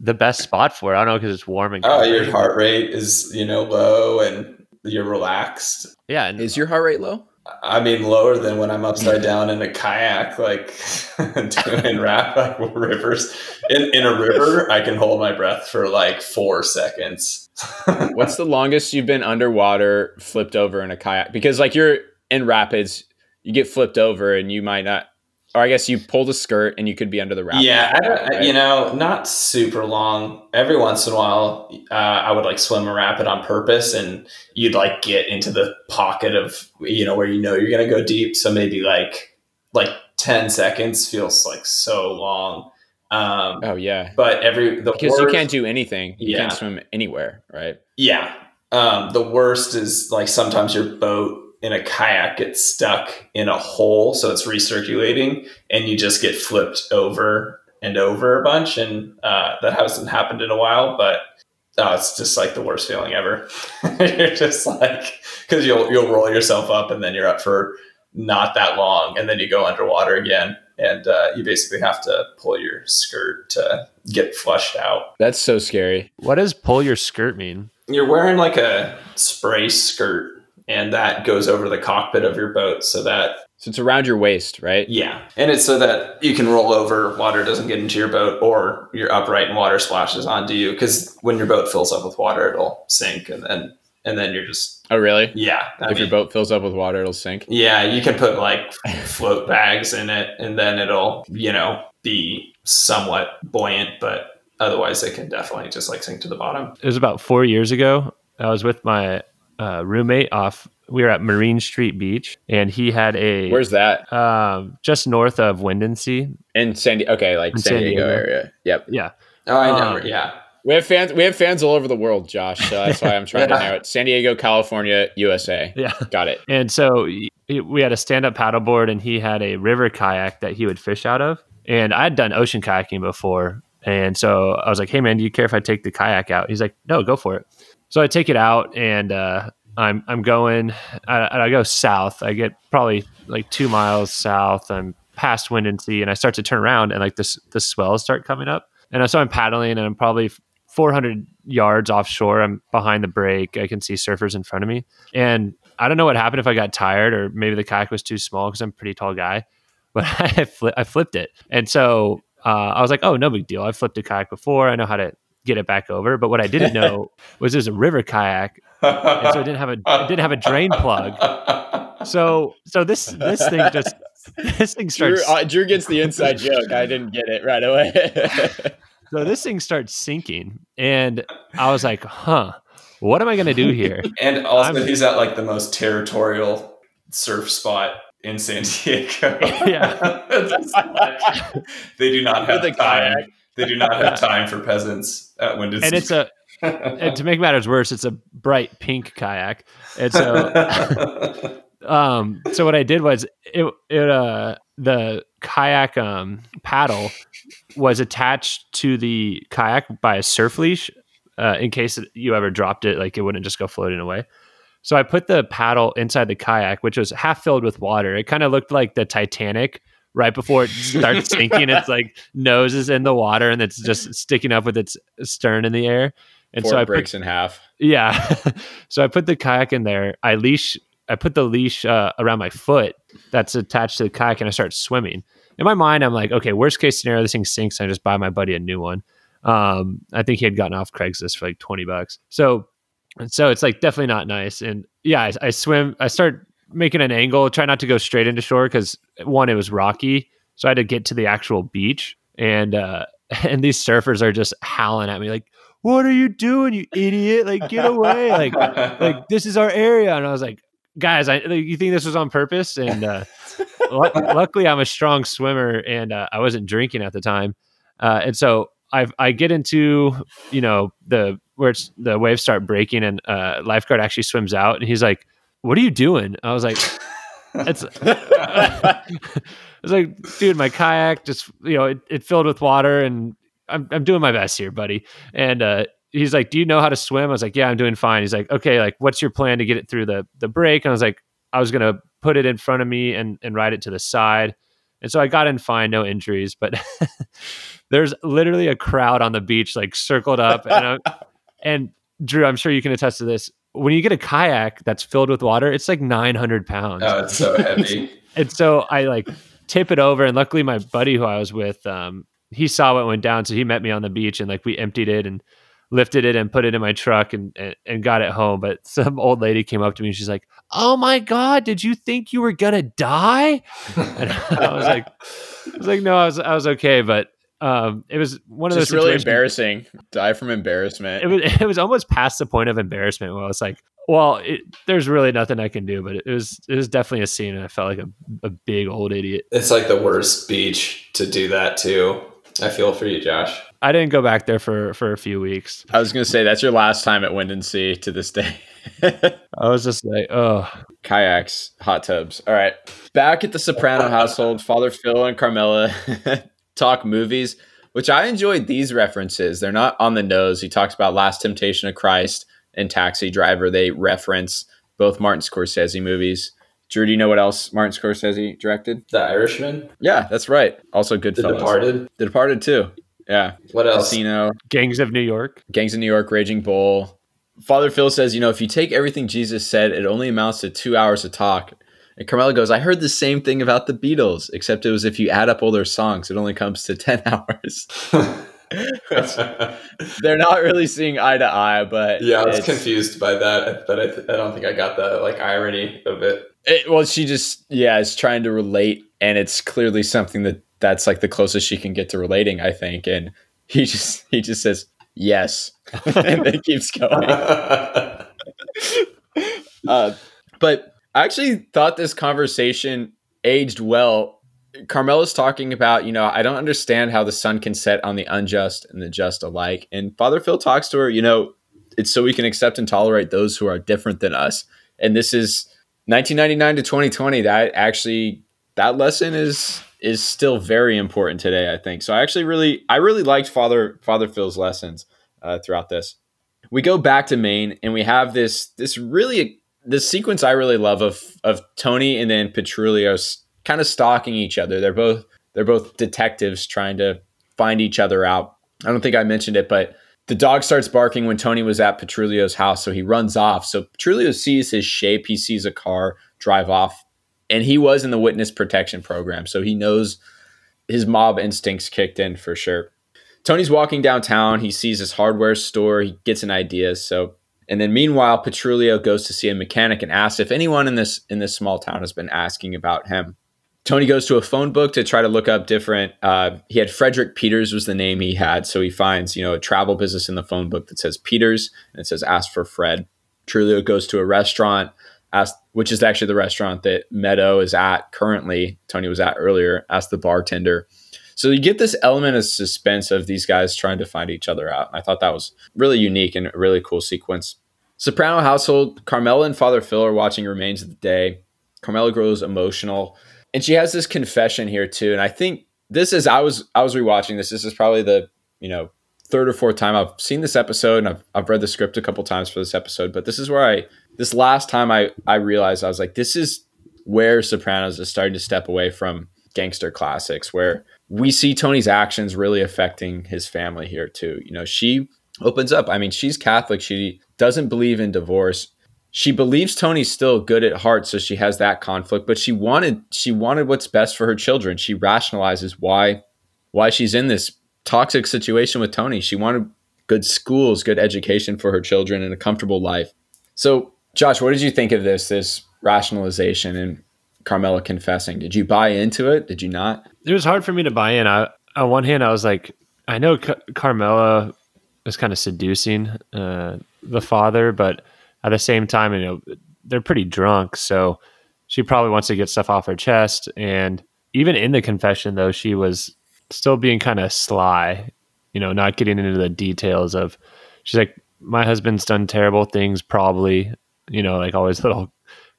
the best spot for it. I don't know because it's warm and oh, your heart rate is you know low and you're relaxed. Yeah, and is your heart rate low? I mean, lower than when I'm upside down in a kayak, like doing rap like rivers. In in a river, I can hold my breath for like four seconds. What's the longest you've been underwater, flipped over in a kayak? Because like you're in rapids, you get flipped over, and you might not or I guess you pull the skirt and you could be under the wrap. Yeah, right? you know, not super long. Every once in a while, uh, I would like swim a rapid on purpose, and you'd like get into the pocket of you know where you know you're gonna go deep. So maybe like like ten seconds feels like so long. Um, oh yeah, but every the because worst, you can't do anything. You yeah. can't swim anywhere, right? Yeah. Um, the worst is like sometimes your boat in a kayak gets stuck in a hole, so it's recirculating, and you just get flipped over and over a bunch. And uh, that hasn't happened in a while, but oh, it's just like the worst feeling ever. you're just like because you'll you'll roll yourself up, and then you're up for not that long, and then you go underwater again. And uh, you basically have to pull your skirt to get flushed out. That's so scary. What does pull your skirt mean? You're wearing like a spray skirt and that goes over the cockpit of your boat so that so it's around your waist, right? Yeah. And it's so that you can roll over, water doesn't get into your boat, or you're upright and water splashes onto you. Because when your boat fills up with water, it'll sink and then and then you're just Oh really? Yeah. I if mean, your boat fills up with water, it'll sink. Yeah, you can put like float bags in it and then it'll, you know, be somewhat buoyant, but otherwise it can definitely just like sink to the bottom. It was about four years ago. I was with my uh, roommate off. We were at Marine Street Beach, and he had a. Where's that? Um, just north of Windansea. In San Diego. Okay, like San, San Diego, Diego, area. Yep. Yeah. Oh, I know. Um, yeah. We have fans. We have fans all over the world, Josh. So that's why I'm trying yeah. to narrow it. San Diego, California, USA. Yeah, got it. And so we had a stand-up paddleboard, and he had a river kayak that he would fish out of. And I'd done ocean kayaking before, and so I was like, "Hey, man, do you care if I take the kayak out?" He's like, "No, go for it." So I take it out and uh, I'm I'm going. I, I, go south. I get probably like two miles south. I'm past Windansea, and sea, and I start to turn around, and like this the swells start coming up. And so I'm paddling, and I'm probably 400 yards offshore. I'm behind the break. I can see surfers in front of me, and I don't know what happened if I got tired or maybe the kayak was too small because I'm a pretty tall guy. But I, I flipped it, and so uh, I was like, "Oh, no big deal. I've flipped a kayak before. I know how to get it back over. But what I didn't know was it was a river kayak, and so it didn't have a it didn't have a drain plug. So so this this thing just this thing starts. Drew, uh, Drew gets the inside joke. I didn't get it right away. so this thing starts sinking, and I was like, "Huh, what am I going to do here?" And also, I'm, he's at like the most territorial surf spot in San Diego. Yeah, like, they do not have the time. Kayak they do not have time for peasants at Windansea. And it's a and to make matters worse, it's a bright pink kayak. And so um so what I did was it it uh the kayak um paddle was attached to the kayak by a surf leash uh, in case you ever dropped it like it wouldn't just go floating away. So I put the paddle inside the kayak, which was half filled with water. It kind of looked like the Titanic right before it starts sinking. It's like nose is in the water and it's just sticking up with its stern in the air. And Before so it I breaks put, in half. Yeah. so I put the kayak in there. I leash. I put the leash uh, around my foot that's attached to the kayak, and I start swimming. In my mind, I'm like, okay, worst case scenario, this thing sinks. And I just buy my buddy a new one. Um, I think he had gotten off Craigslist for like twenty bucks. So so it's like definitely not nice. And yeah, I, I swim. I start making an angle, try not to go straight into shore because one, it was rocky, so I had to get to the actual beach, and uh, and these surfers are just howling at me like, "What are you doing, you idiot? Like, get away! Like, like this is our area." And I was like, "Guys, I like, you think this was on purpose?" And uh, l- luckily, I'm a strong swimmer, and uh, I wasn't drinking at the time, uh, and so I I get into you know the where it's the waves start breaking, and uh, lifeguard actually swims out, and he's like, "What are you doing?" I was like. It's it's like, dude, my kayak just you know it, it filled with water, and I'm I'm doing my best here, buddy. And uh, he's like, "Do you know how to swim?" I was like, "Yeah, I'm doing fine." He's like, "Okay, like, what's your plan to get it through the the break?" And I was like, "I was gonna put it in front of me and and ride it to the side." And so I got in fine, no injuries, but there's literally a crowd on the beach, like circled up, and I'm, and Drew, I'm sure you can attest to this. When you get a kayak that's filled with water, it's like 900 pounds. Oh, it's so heavy. and so I like tip it over, and luckily my buddy who I was with, um, he saw what went down, so he met me on the beach, and like we emptied it and lifted it and put it in my truck and, and, and got it home. But some old lady came up to me and she's like, "Oh my god, did you think you were gonna die?" And I was like, "I was like, no, I was I was okay, but." Um, it was one of Just those really embarrassing. Die from embarrassment. It was it was almost past the point of embarrassment where I was like, well, it, there's really nothing I can do, but it was it was definitely a scene, and I felt like a, a big old idiot. It's like the worst beach to do that too. I feel for you, Josh. I didn't go back there for for a few weeks. I was gonna say that's your last time at Windansea to this day. I was just like, oh, Kayaks, hot tubs. All right. Back at the Soprano household, Father Phil and Carmela talk movies, which I enjoyed these references. They're not on the nose. He talks about Last Temptation of Christ and Taxi Driver. They reference both Martin Scorsese movies. Drew, do you know what else Martin Scorsese directed? The Irishman, Yeah, that's right. Also The Goodfellas. Departed. The Departed too. Yeah. What else? Casino. Gangs of New York. Gangs of New York, Raging Bull. Father Phil says, you know, if you take everything Jesus said, it only amounts to two hours of talk. And Carmela goes, I heard the same thing about the Beatles, except it was if you add up all their songs, it only comes to 10 hours. They're not really seeing eye to eye, but yeah, I was confused by that, but I, th- I don't think I got the like irony of it. it- well, she just, yeah, is trying to relate. And it's clearly something that that's like the closest she can get to relating, I think. And he just, he just says, yes. and then keeps going. Uh, but I actually thought this conversation aged well. Carmela's talking about, you know, I don't understand how the sun can set on the unjust and the just alike. And Father Phil talks to her, you know, it's so we can accept and tolerate those who are different than us. And this is 1999 to 2020. That actually, that lesson is is still very important today. I think so. I actually really, I really liked Father Father Phil's lessons uh, throughout this. We go back to Maine, and we have this this really this sequence I really love of of Tony and then Petrulio kind of stalking each other. They're both they're both detectives trying to find each other out. I don't think I mentioned it, but the dog starts barking when Tony was at Petrulio's house, so he runs off. So Petrulio sees his shape. He sees a car drive off, and he was in the witness protection program, so he knows his mob instincts kicked in for sure. Tony's walking downtown. He sees his hardware store. He gets an idea. So, and then meanwhile, Petrulio goes to see a mechanic and asks if anyone in this in this small town has been asking about him. Tony goes to a phone book to try to look up different. Uh, he had Frederick Peters was the name he had, so he finds you know a travel business in the phone book that says Peters and it says ask for Fred. Trulio goes to a restaurant, which is actually the restaurant that Meadow is at currently. Tony was at earlier. Asked the bartender. So you get this element of suspense of these guys trying to find each other out. I thought that was really unique and a really cool sequence. Soprano household, Carmela and Father Phil are watching Remains of the Day. Carmela grows emotional. And she has this confession here too. And I think this is I was I was rewatching this. This is probably the, you know, third or fourth time I've seen this episode and I've, I've read the script a couple times for this episode. But this is where I this last time I I realized I was like, this is where Sopranos is starting to step away from gangster classics, where we see Tony's actions really affecting his family here too. You know, she opens up. I mean, she's Catholic. She doesn't believe in divorce. She believes Tony's still good at heart, so she has that conflict. But she wanted she wanted what's best for her children. She rationalizes why why she's in this toxic situation with Tony. She wanted good schools, good education for her children, and a comfortable life. So, Josh, what did you think of this? This rationalization and Carmela confessing. Did you buy into it? Did you not? It was hard for me to buy in. I, on one hand, I was like, I know Car- Carmela was kind of seducing uh, the father, but at the same time, you know, they're pretty drunk, so she probably wants to get stuff off her chest. And even in the confession, though, she was still being kind of sly, you know, not getting into the details of. She's like, my husband's done terrible things, probably, you know, like always little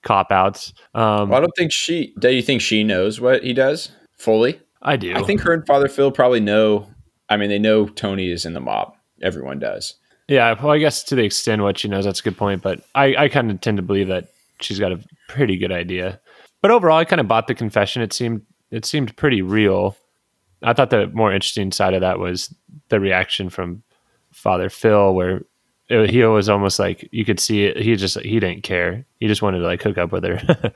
cop outs. Um, well, I don't think she. Do you think she knows what he does fully? I do. I think her and Father Phil probably know. I mean, they know Tony is in the mob. Everyone does. Yeah, well, I guess to the extent what she knows, that's a good point. But I, I kind of tend to believe that she's got a pretty good idea. But overall, I kind of bought the confession. It seemed it seemed pretty real. I thought the more interesting side of that was the reaction from Father Phil, where it, he was almost like you could see it. He just he didn't care. He just wanted to like hook up with her,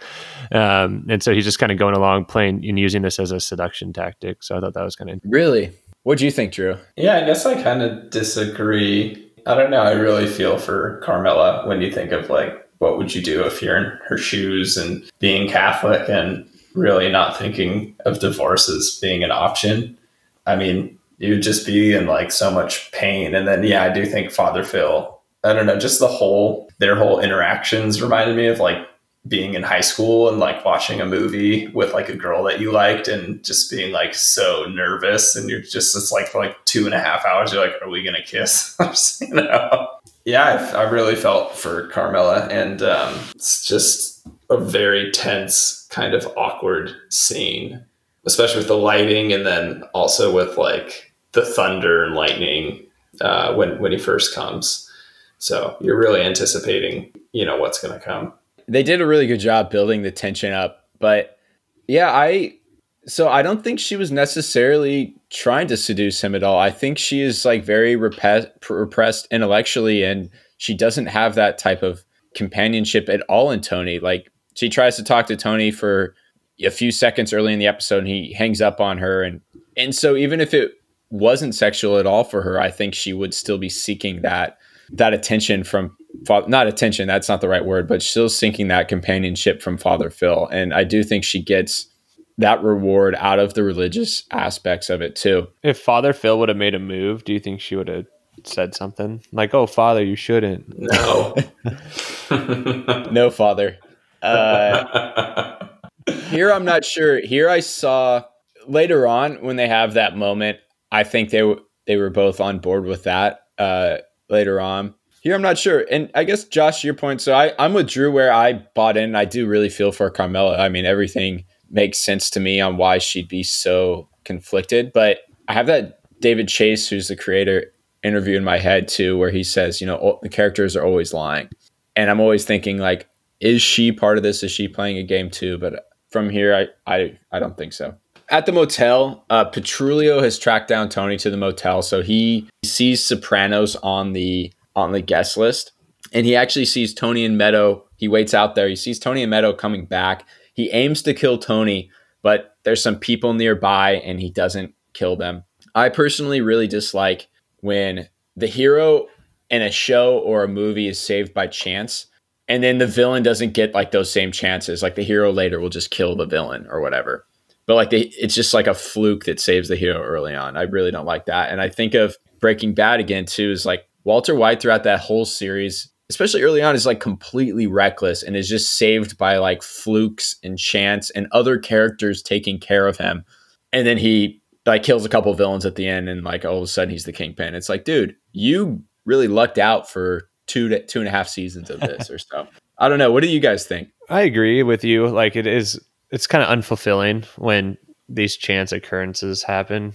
um, and so he's just kind of going along playing and using this as a seduction tactic. So I thought that was kind of really. What do you think, Drew? Yeah, I guess I kind of disagree. I don't know. I really feel for Carmela when you think of like what would you do if you're in her shoes and being Catholic and really not thinking of divorce as being an option. I mean, you would just be in like so much pain. And then, yeah, I do think Father Phil, I don't know, just the whole, their whole interactions reminded me of like being in high school and like watching a movie with like a girl that you liked and just being like so nervous. And you're just, it's like for like two and a half hours, you're like, are we to kiss? you know? Yeah, I, I, really felt for Carmela. And um, it's just a very tense, kind of awkward scene especially with the lighting and then also with like the thunder and lightning uh, when when he first comes. So you're really anticipating, you know, what's going to come. They did a really good job building the tension up, but yeah, I so I don't think she was necessarily trying to seduce him at all. I think she is like very repressed, repressed intellectually, and she doesn't have that type of companionship at all in Tony. Like she tries to talk to Tony for a few seconds early in the episode and he hangs up on her and and so even if it wasn't sexual at all for her i think she would still be seeking that that attention from father not attention that's not the right word but still seeking that companionship from father phil. And i do think she gets that reward out of the religious aspects of it too. If father phil would have made a move do you think she would have said something? Like oh father you shouldn't. No. No father. Uh here I'm not sure. Here I saw later on when they have that moment. I think they were they were both on board with that. Uh, later on, here I'm not sure. And I guess Josh, your point. So I I'm with Drew where I bought in. I do really feel for Carmela. I mean, everything makes sense to me on why she'd be so conflicted. But I have that David Chase, who's the creator, interview in my head too, where he says, you know, the characters are always lying, and I'm always thinking like, is she part of this? Is she playing a game too? But from here, I, I, I don't think so. At the motel, uh, Petrulio has tracked down Tony to the motel, so he sees Sopranos on the on the guest list, and he actually sees Tony and Meadow. He waits out there. He sees Tony and Meadow coming back. He aims to kill Tony, but there's some people nearby, and he doesn't kill them. I personally really dislike when the hero in a show or a movie is saved by chance and then the villain doesn't get like those same chances. Like the hero later will just kill the villain or whatever. But like they, it's just like a fluke that saves the hero early on. I really don't like that. And I think of Breaking Bad again too. Is like Walter White throughout that whole series, especially early on, is like completely reckless and is just saved by like flukes and chance and other characters taking care of him. And then he like kills a couple villains at the end, and like all of a sudden he's the kingpin. It's like, dude, you really lucked out for two to two and a half seasons of this or so. I don't know. What do you guys think? I agree with you. Like it is, it's kind of unfulfilling when these chance occurrences happen.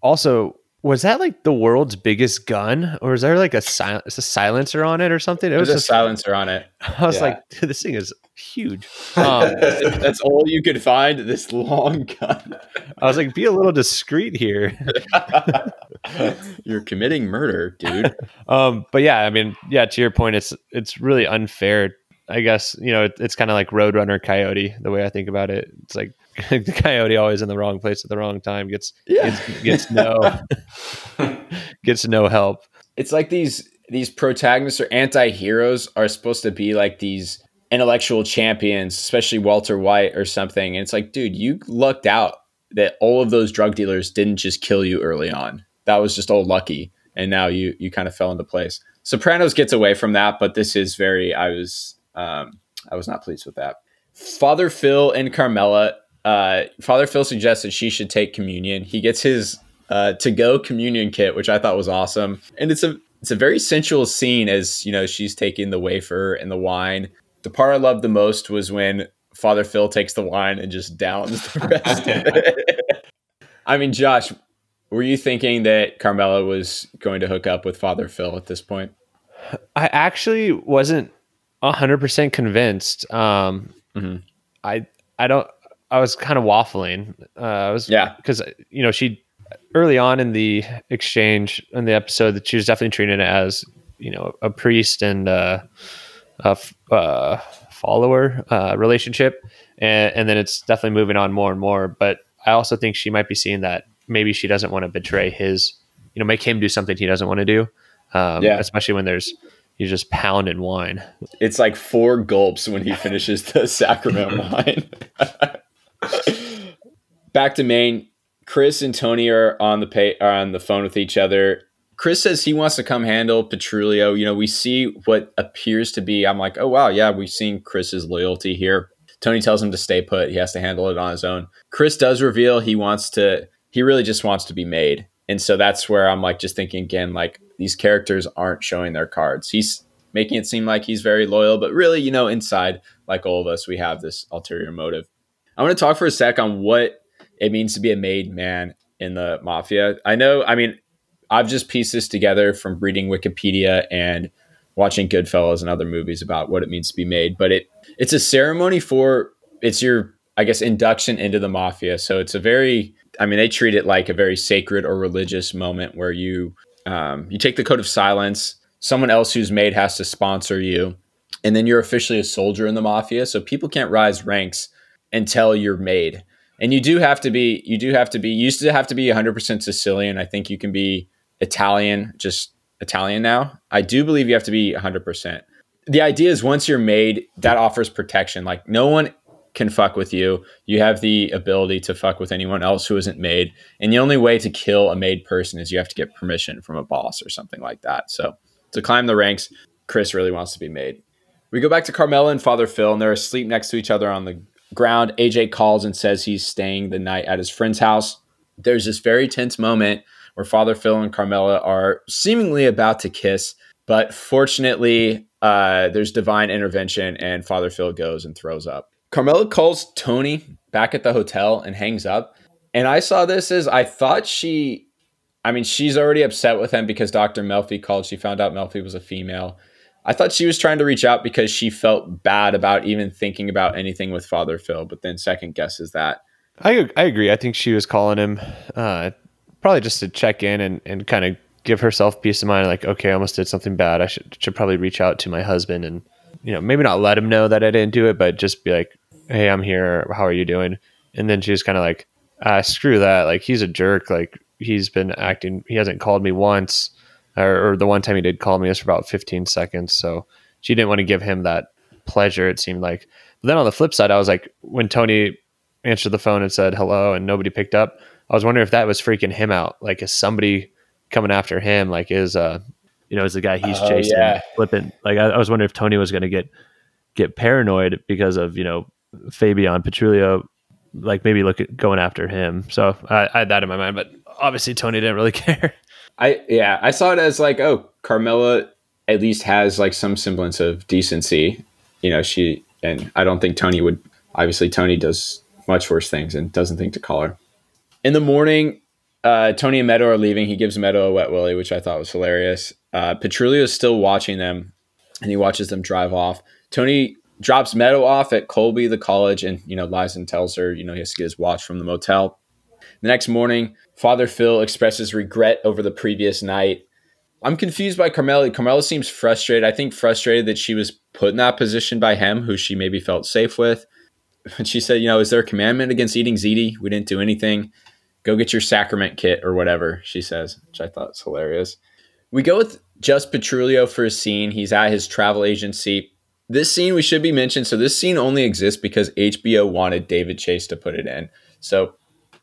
Also, was that like the world's biggest gun, or is there like a, sil- a silencer on it or something? It was There's a silencer on it. I was yeah. like, this thing is huge. Um, that's all you could find. This long gun. I was like, be a little discreet here. You're committing murder, dude. um, but yeah, I mean, yeah. To your point, it's it's really unfair. I guess you know it, it's kind of like Roadrunner Coyote. The way I think about it, it's like the coyote always in the wrong place at the wrong time gets yeah. gets, gets no gets no help. it's like these these protagonists or anti-heroes are supposed to be like these intellectual champions, especially Walter White or something. And it's like, dude, you lucked out that all of those drug dealers didn't just kill you early on. That was just all lucky. And now you you kind of fell into place. Sopranos gets away from that, but this is very I was um I was not pleased with that. Father Phil and Carmela, uh, Father Phil suggests that she should take communion. He gets his uh, to go communion kit, which I thought was awesome. And it's a it's a very sensual scene as you know she's taking the wafer and the wine the part I loved the most was when Father Phil takes the wine and just downs the rest of it. I mean, Josh, were you thinking that Carmela was going to hook up with Father Phil at this point? I actually wasn't hundred percent convinced. Um, mm-hmm. I I don't. I was kind of waffling. Uh, I was yeah because you know she early on in the exchange in the episode that she was definitely treating it as you know a priest and uh, a uh, follower uh, relationship, and, and then it's definitely moving on more and more. But I also think she might be seeing that maybe she doesn't want to betray his, you know, make him do something he doesn't want to do. Um, yeah. Especially when there's he's just pounding wine. It's like four gulps when he finishes the sacrament wine. Back to Maine. Chris and Tony are on the pay, are on the phone with each other. Chris says he wants to come handle Petrulio. You know, we see what appears to be. I'm like, oh wow, yeah, we've seen Chris's loyalty here. Tony tells him to stay put. He has to handle it on his own. Chris does reveal he wants to. He really just wants to be made, and so that's where I'm like, just thinking again, like these characters aren't showing their cards. He's making it seem like he's very loyal, but really, you know, inside, like all of us, we have this ulterior motive. I want to talk for a sec on what it means to be a made man in the mafia. I know, I mean, I've just pieced this together from reading Wikipedia and watching Goodfellas and other movies about what it means to be made. But it it's a ceremony for it's your I guess induction into the mafia. So it's a very I mean they treat it like a very sacred or religious moment where you um, you take the code of silence. Someone else who's made has to sponsor you, and then you're officially a soldier in the mafia. So people can't rise ranks until you're made. And you do have to be you do have to be You used to have to be 100% Sicilian. I think you can be Italian, just Italian now. I do believe you have to be 100%. The idea is once you're made, that offers protection. Like no one can fuck with you. You have the ability to fuck with anyone else who isn't made. And the only way to kill a made person is you have to get permission from a boss or something like that. So to climb the ranks, Chris really wants to be made. We go back to Carmela and Father Phil, and they're asleep next to each other on the ground. AJ calls and says he's staying the night at his friend's house. There's this very tense moment where Father Phil and Carmela are seemingly about to kiss, but fortunately, uh, there's divine intervention and Father Phil goes and throws up. Carmela calls Tony back at the hotel and hangs up. And I saw this as I thought she, I mean, she's already upset with him because Dr. Melfi called. She found out Melfi was a female. I thought she was trying to reach out because she felt bad about even thinking about anything with Father Phil, but then second guesses that. I I agree. I think she was calling him uh, probably just to check in and, and kind of give herself peace of mind like okay i almost did something bad i should, should probably reach out to my husband and you know maybe not let him know that i didn't do it but just be like hey i'm here how are you doing and then she's kind of like ah, screw that like he's a jerk like he's been acting he hasn't called me once or, or the one time he did call me was for about 15 seconds so she didn't want to give him that pleasure it seemed like but then on the flip side i was like when tony answered the phone and said hello and nobody picked up I was wondering if that was freaking him out. Like, is somebody coming after him? Like, is uh, you know, is the guy he's oh, chasing yeah. flipping? Like, I, I, was wondering if Tony was going to get get paranoid because of you know Fabian Petrulio, like maybe look at going after him. So I, I had that in my mind, but obviously Tony didn't really care. I yeah, I saw it as like, oh, Carmela at least has like some semblance of decency. You know, she and I don't think Tony would. Obviously, Tony does much worse things and doesn't think to call her. In the morning, uh, Tony and Meadow are leaving. He gives Meadow a wet willy, which I thought was hilarious. Uh, Petrulio is still watching them, and he watches them drive off. Tony drops Meadow off at Colby, the college, and you know lies and tells her you know he has to get his watch from the motel. The next morning, Father Phil expresses regret over the previous night. I'm confused by Carmela. Carmela seems frustrated. I think frustrated that she was put in that position by him, who she maybe felt safe with. And she said, you know, is there a commandment against eating ziti? We didn't do anything go get your sacrament kit or whatever she says which i thought was hilarious we go with just Petrulio for a scene. He's at his travel agency. This scene we should be mentioned. So this scene only exists because HBO wanted David Chase to put it in. So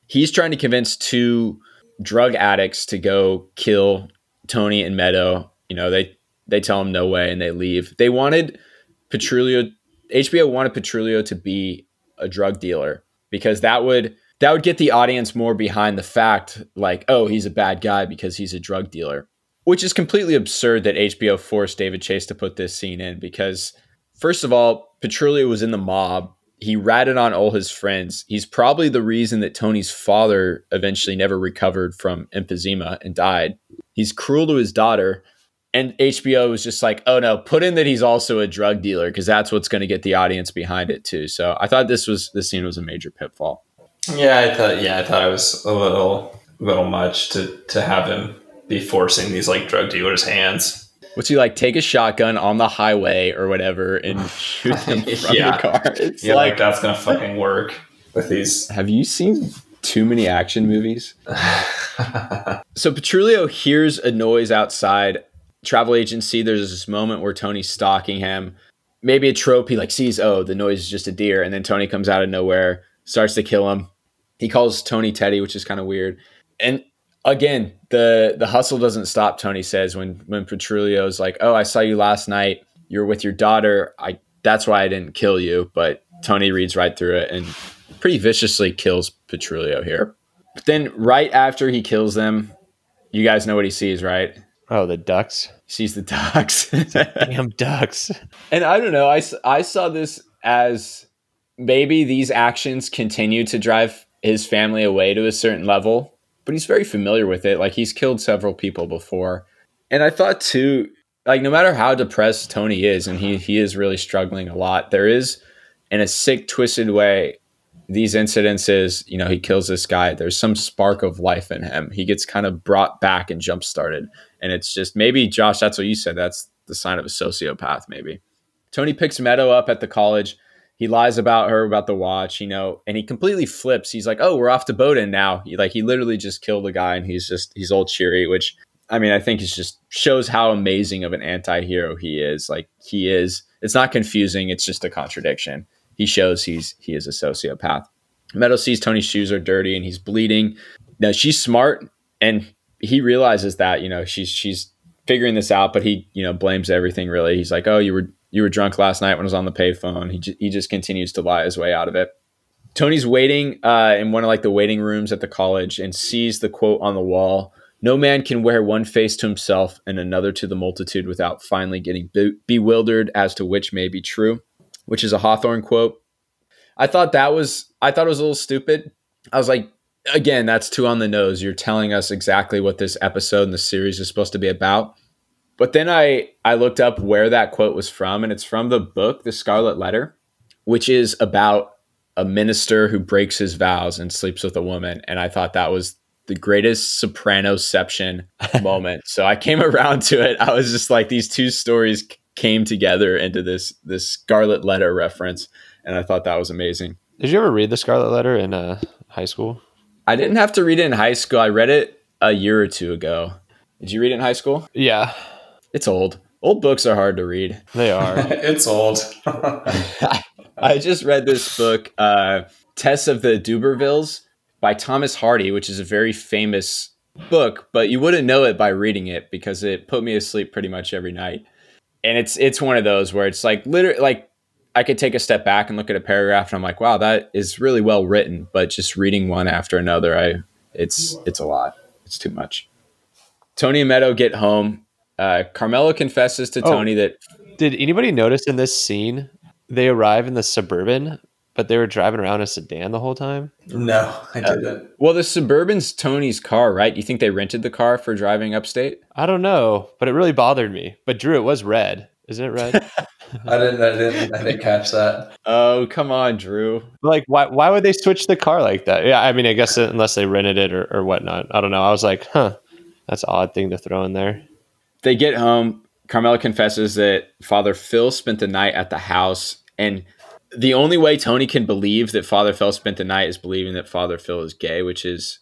he's trying to convince two drug addicts to go kill Tony and Meadow. You know, they they tell him no way and they leave. They wanted Petrulio HBO wanted Petrulio to be a drug dealer because that would that would get the audience more behind the fact like, oh, he's a bad guy because he's a drug dealer. Which is completely absurd that HBO forced David Chase to put this scene in because first of all, Petrulio was in the mob. He ratted on all his friends. He's probably the reason that Tony's father eventually never recovered from emphysema and died. He's cruel to his daughter and HBO was just like, oh no, put in that he's also a drug dealer because that's what's going to get the audience behind it too. So I thought this was this scene was a major pitfall. Yeah, I thought yeah, I thought it was a little little much to to have him be forcing these like drug dealers' hands. What's he like? Take a shotgun on the highway or whatever and shoot them from Yeah. the car. It's Yeah, like, like, that's gonna fucking work with these. have you seen too many action movies? So Petrulio hears a noise outside travel agency. There's this moment where Tony's stalking him. Maybe a trope. He like sees, oh, the noise is just a deer, and then Tony comes out of nowhere, starts to kill him. He calls Tony Teddy, which is kind of weird. And again, the the hustle doesn't stop. Tony says when when Petrulio's like, oh, I saw you last night. You're with your daughter. I that's why I didn't kill you. But Tony reads right through it and pretty viciously kills Petrulio here. But then right after he kills them, you guys know what he sees, right? Oh, the ducks. He sees the ducks. Damn ducks. and I don't know. I I saw this as maybe these actions continue to drive his family away to a certain level, but he's very familiar with it. Like he's killed several people before. And I thought too, like no matter how depressed Tony is, and he he is really struggling a lot, there is in a sick, twisted way, these incidences, you know, he kills this guy. There's some spark of life in him. He gets kind of brought back and jump started. And it's just maybe, Josh, that's what you said. That's the sign of a sociopath, maybe. Tony picks Meadow up at the college. He lies about her, about the watch, you know, and he completely flips. He's like, "Oh, we're off to Bowdoin now." He, like he literally just killed a guy, and he's just he's all cheery. Which I mean, I think it just shows how amazing of an anti-hero he is. Like he is. It's not confusing. It's just a contradiction. He shows he's he is a sociopath. Meadow sees Tony's shoes are dirty and he's bleeding. Now she's smart and he realizes that you know she's she's figuring this out, but he you know blames everything. Really, he's like, "Oh, you were you were drunk last night when I was on the payphone." He ju- he just continues to lie his way out of it. Tony's waiting uh, in one of like the waiting rooms at the college and sees the quote on the wall: "No man can wear one face to himself and another to the multitude without finally getting be- bewildered as to which may be true," which is a Hawthorne quote. I thought that was I thought it was a little stupid. I was like, again, that's too on the nose. You're telling us exactly what this episode and the series is supposed to be about. But then I I looked up where that quote was from, and it's from the book The Scarlet Letter, which is about a minister who breaks his vows and sleeps with a woman. And I thought that was the greatest sopranoception moment. So I came around to it. I was just like, these two stories came together into this this Scarlet Letter reference, and I thought that was amazing. Did you ever read the Scarlet Letter in uh, high school? I didn't have to read it in high school. I read it a year or two ago. Did you read it in high school? Yeah, It's old. Old books are hard to read. they are. it's old. I just read this book, uh, Tess of the d'Urbervilles by Thomas Hardy, which is a very famous book, but you wouldn't know it by reading it because it put me asleep pretty much every night. And it's it's one of those where it's like literally like I could take a step back and look at a paragraph and I'm like, wow, that is really well written, but just reading one after another, I it's it's a lot. It's too much. Tony and Meadow get home. Uh, Carmela confesses to Oh. Tony that Did anybody notice in this scene they arrive in the suburban, but they were driving around a sedan the whole time? no, I didn't. Well, the Suburban's Tony's car, right? You think they rented the car for driving upstate? I don't know, but it really bothered me. But Drew, it was red. Isn't it red? I didn't. I didn't. I didn't catch that. Oh, come on, Drew. like, why? Why would they switch the car like that? Yeah, I mean, I guess unless they rented it or, or whatnot. I don't know. I was like, huh, that's an odd thing to throw in there. They get home. Carmela confesses that Father Phil spent the night at the house. And the only way Tony can believe that Father Phil spent the night is believing that Father Phil is gay, which is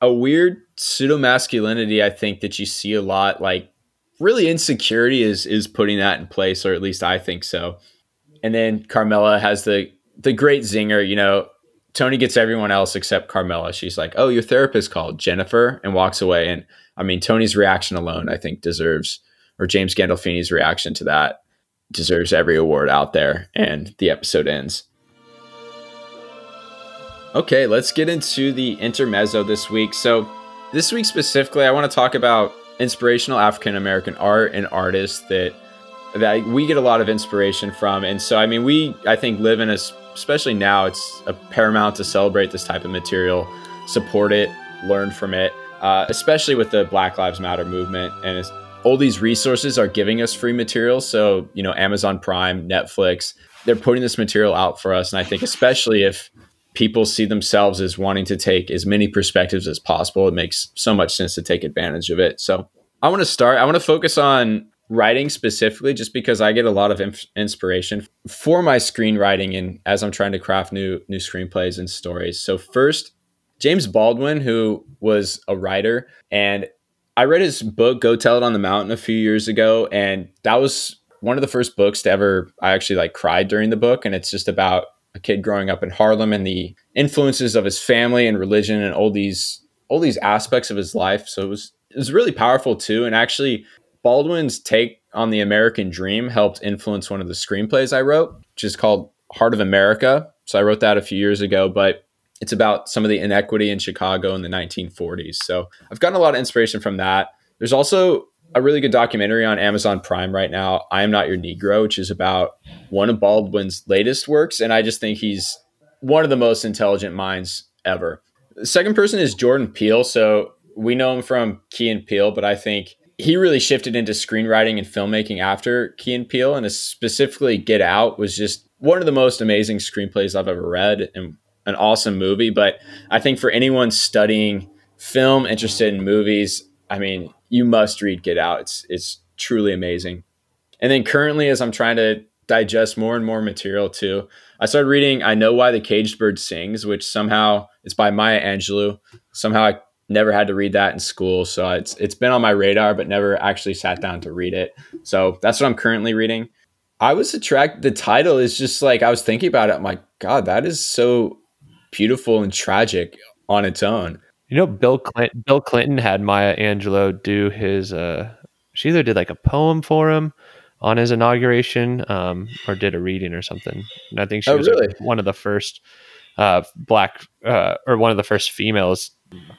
a weird pseudo masculinity, I think, that you see a lot. Like really insecurity is is putting that in place, or at least I think so. And then Carmela has the the great zinger, you know. Tony gets everyone else except Carmela. She's like, "Oh, your therapist called Jennifer," and walks away. And I mean, Tony's reaction alone, I think, deserves, or James Gandolfini's reaction to that deserves every award out there. And the episode ends. Okay, let's get into the intermezzo this week. So, this week specifically, I want to talk about inspirational African American art and artists that that we get a lot of inspiration from. And so, I mean, we I think live in a especially now it's a paramount to celebrate this type of material, support it, learn from it, uh, especially with the Black Lives Matter movement. And all these resources are giving us free material. So you know, Amazon Prime, Netflix, they're putting this material out for us. And I think especially if people see themselves as wanting to take as many perspectives as possible. It makes so much sense to take advantage of it. So I want to start, I want to focus on writing specifically just because I get a lot of inf- inspiration for my screenwriting and as I'm trying to craft new new screenplays and stories. So first, James Baldwin who was a writer and I read his book Go Tell It on the Mountain a few years ago and that was one of the first books to ever I actually like cried during the book and it's just about a kid growing up in Harlem and the influences of his family and religion and all these all these aspects of his life. So it was it was really powerful too. And actually, Baldwin's take on the American dream helped influence one of the screenplays I wrote, which is called Heart of America. So I wrote that a few years ago, but it's about some of the inequity in Chicago in the 1940s. So I've gotten a lot of inspiration from that. There's also a really good documentary on Amazon Prime right now, I Am Not Your Negro, which is about one of Baldwin's latest works. And I just think he's one of the most intelligent minds ever. The second person is Jordan Peele. So we know him from Key and Peele, but I think he really shifted into screenwriting and filmmaking after Key and Peele. And specifically, Get Out was just one of the most amazing screenplays I've ever read and an awesome movie. But I think for anyone studying film, interested in movies, I mean, you must read Get Out. It's it's truly amazing. And then currently, as I'm trying to digest more and more material too, I started reading I Know Why the Caged Bird Sings, which somehow it's by Maya Angelou. Somehow I never had to read that in school, so it's it's been on my radar, but never actually sat down to read it. So that's what I'm currently reading. I was attracted. The title is just like I was thinking about it. I'm like, God, that is so beautiful and tragic on its own. You know, Bill Clinton. Bill Clinton had Maya Angelou do his. Uh, she either did like a poem for him on his inauguration, um, or did a reading or something. And I think she oh, was really? one of the first uh, black uh, or one of the first females,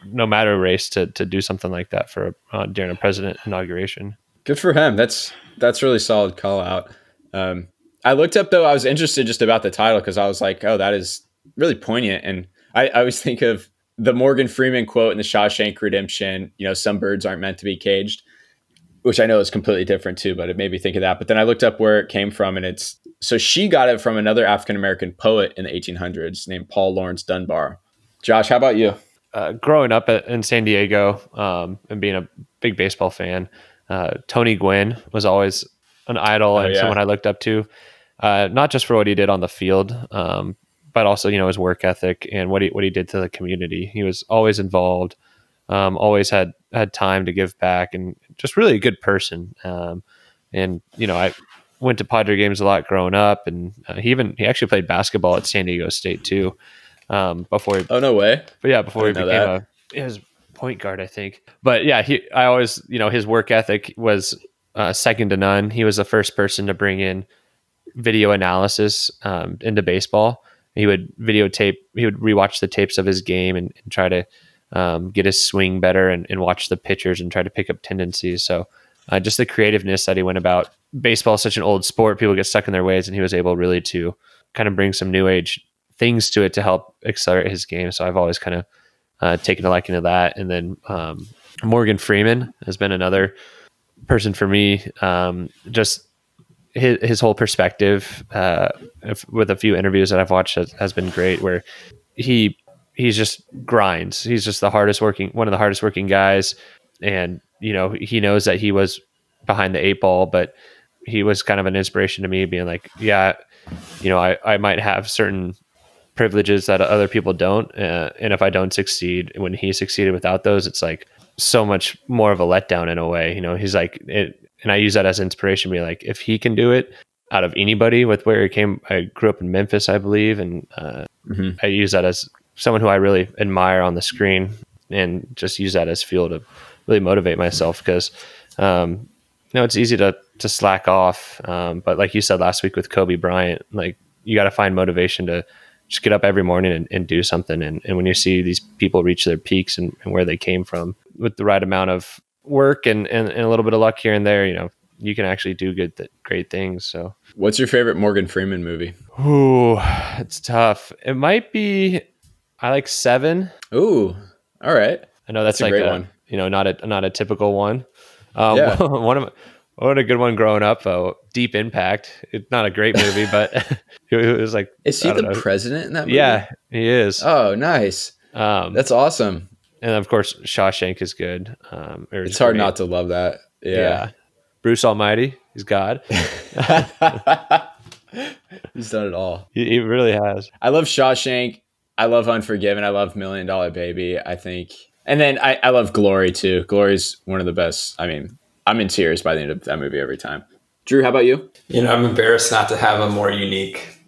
no matter race, to to do something like that for uh, during a president inauguration. Good for him. That's that's really solid call out. Um, I looked up though. I was interested just about the title because I was like, oh, that is really poignant. And I, I always think of the Morgan Freeman quote in the Shawshank Redemption, you know, some birds aren't meant to be caged, which I know is completely different too, but it made me think of that. But then I looked up where it came from, and it's so she got it from another African American poet in the 1800s named Paul Laurence Dunbar. Josh, how about you? Uh, growing up in San Diego um, and being a big baseball fan, uh, Tony Gwynn was always an idol oh, and yeah. someone I looked up to, uh, not just for what he did on the field, um, but also you know his work ethic and what he what he did to the community. He was always involved, um, always had had time to give back, and just really a good person. Um, and you know, I went to Padre games a lot growing up, and uh, he even he actually played basketball at San Diego State too. Um, before, he, oh no way! But yeah, before he became a his point guard, I think. But yeah, he I always you know his work ethic was uh, second to none. He was the first person to bring in video analysis um, into baseball he would videotape, he would rewatch the tapes of his game and, and try to um, get his swing better and, and, watch the pitchers and try to pick up tendencies. So uh, just the creativeness that he went about. Baseball is such an old sport; people get stuck in their ways, and he was able really to kind of bring some new age things to it to help accelerate his game. So I've always kind of uh, taken a liking to that. And then um, Morgan Freeman has been another person for me. Um, just his, his whole perspective uh, with a few interviews that I've watched has, has, been great. Where he he's just grinds. He's just the hardest working, one of the hardest working guys, and you know he knows that he was behind the eight ball, but he was kind of an inspiration to me, being like, yeah, you know, I I might have certain privileges that other people don't, uh, and if I don't succeed when he succeeded without those, it's like so much more of a letdown in a way. You know, he's like it and I use that as inspiration. Be like, if he can do it, out of anybody with where he came, I grew up in Memphis, I believe, and uh, mm-hmm. I use that as someone who I really admire on the screen, and just use that as fuel to really motivate myself because. Um, you know, it's easy to to slack off, um, but like you said last week with Kobe Bryant, like you got to find motivation to just get up every morning and, and do something. And, and, when you see these people reach their peaks and, and, where they came from with the right amount of work and, and, and, a little bit of luck here and there, you know, you can actually do good, th- great things. So, what's your favorite Morgan Freeman movie? Ooh, it's tough. It might be. I like Seven. Ooh, all right. I know that's, that's like a great a, one. You know, not a not a typical one. Um, yeah. one of what a good one growing up. Oh, Deep Impact. It's not a great movie, but it was like. Is he the know. president in that movie? Yeah, he is. Oh, nice. Um, That's awesome. And of course, Shawshank is good. Um, it's hard great. not to love that. Yeah. yeah. Bruce Almighty. He's God. He's done it all. He, he really has. I love Shawshank. I love Unforgiven. I love Million Dollar Baby. I think, and then I, I love Glory too. Glory's one of the best. I mean, I'm in tears by the end of that movie every time. Drew, how about you? You know, I'm embarrassed not to have a more unique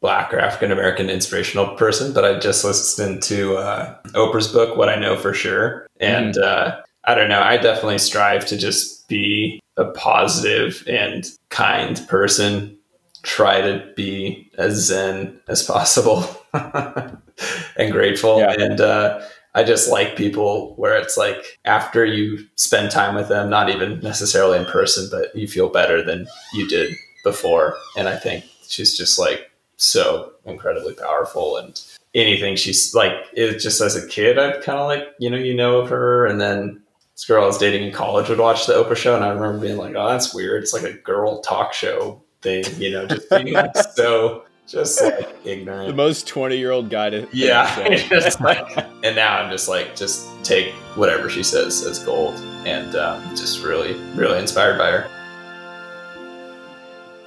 black or African American inspirational person, but I just listened to uh, Oprah's book, What I Know for Sure. And mm. uh, I don't know, I definitely strive to just be a positive and kind person, try to be as zen as possible and grateful. Yeah. And, uh, I just like people where it's like after you spend time with them, not even necessarily in person, but you feel better than you did before. And I think she's just like so incredibly powerful and anything she's like it just as a kid I've kind of like you know you know of her and then this girl I was dating in college would watch the Oprah show and I remember being like oh that's weird it's like a girl talk show thing you know just being like so just like ignorant. The most 20 year old guy to. Yeah. like, and now I'm just like, just take whatever she says as gold and um, just really, really inspired by her.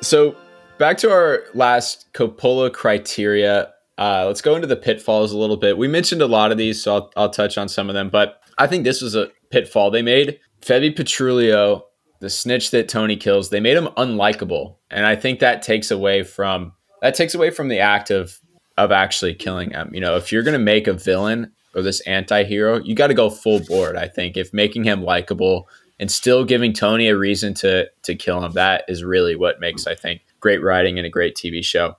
So back to our last Coppola criteria. Uh, let's go into the pitfalls a little bit. We mentioned a lot of these, so I'll, I'll touch on some of them, but I think this was a pitfall. They made Febby Petrulio the snitch that Tony kills. They made him unlikable. And I think that takes away from that takes away from the act of of actually killing him. You know, if you're to make a villain or this anti-hero, you got to go full board, I think. If making him likable and still giving Tony a reason to to kill him, that is really what makes I think great writing and a great TV show.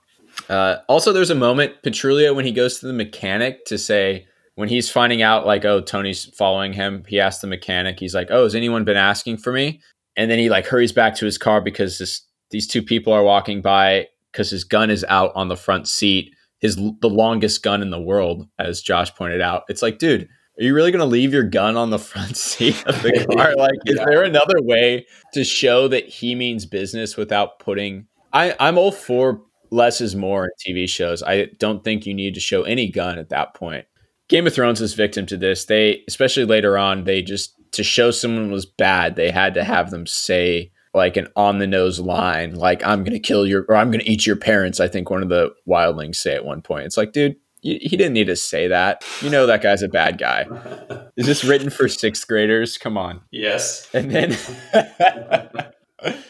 Uh, also, there's a moment Petrulio when he goes to the mechanic to say when he's finding out like oh Tony's following him, he asks the mechanic, he's like, oh has anyone been asking for me? And then he like hurries back to his car because this, these two people are walking by because his gun is out on the front seat. His the longest gun in the world, as Josh pointed out. It's like, dude, are you really going to leave your gun on the front seat of the car? Like, is yeah. there another way to show that he means business without putting? I I'm all for less is more in TV shows. I don't think you need to show any gun at that point. Game of Thrones is victim to this. They, especially later on, they just to show someone was bad, they had to have them say like an on the nose line, like I'm gonna kill your or I'm gonna eat your parents. I think one of the wildlings say at one point. It's like, dude, he didn't need to say that. You know that guy's a bad guy. Is this written for sixth graders? Come on. Yes. And then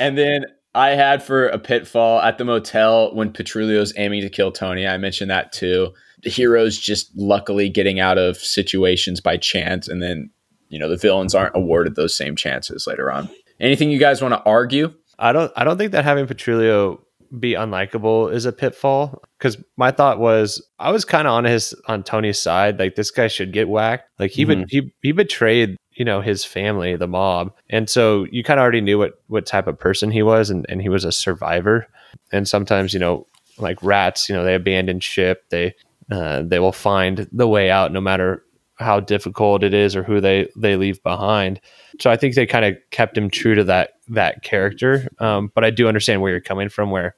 and then I had for a pitfall at the motel when Petrulio's aiming to kill Tony. I mentioned that too. The heroes just luckily getting out of situations by chance, and then you know the villains aren't awarded those same chances later on. Anything you guys want to argue? I don't. I don't think that having Petrulio be unlikable is a pitfall because my thought was I was kind of on his on Tony's side. Like this guy should get whacked. Like he mm-hmm. he he betrayed you know his family, the mob, and so you kind of already knew what what type of person he was, and and he was a survivor. And sometimes you know like rats, you know they abandon ship. They uh, they will find the way out no matter how difficult it is or who they they leave behind. So I think they kind of kept him true to that that character. Um, but I do understand where you're coming from. Where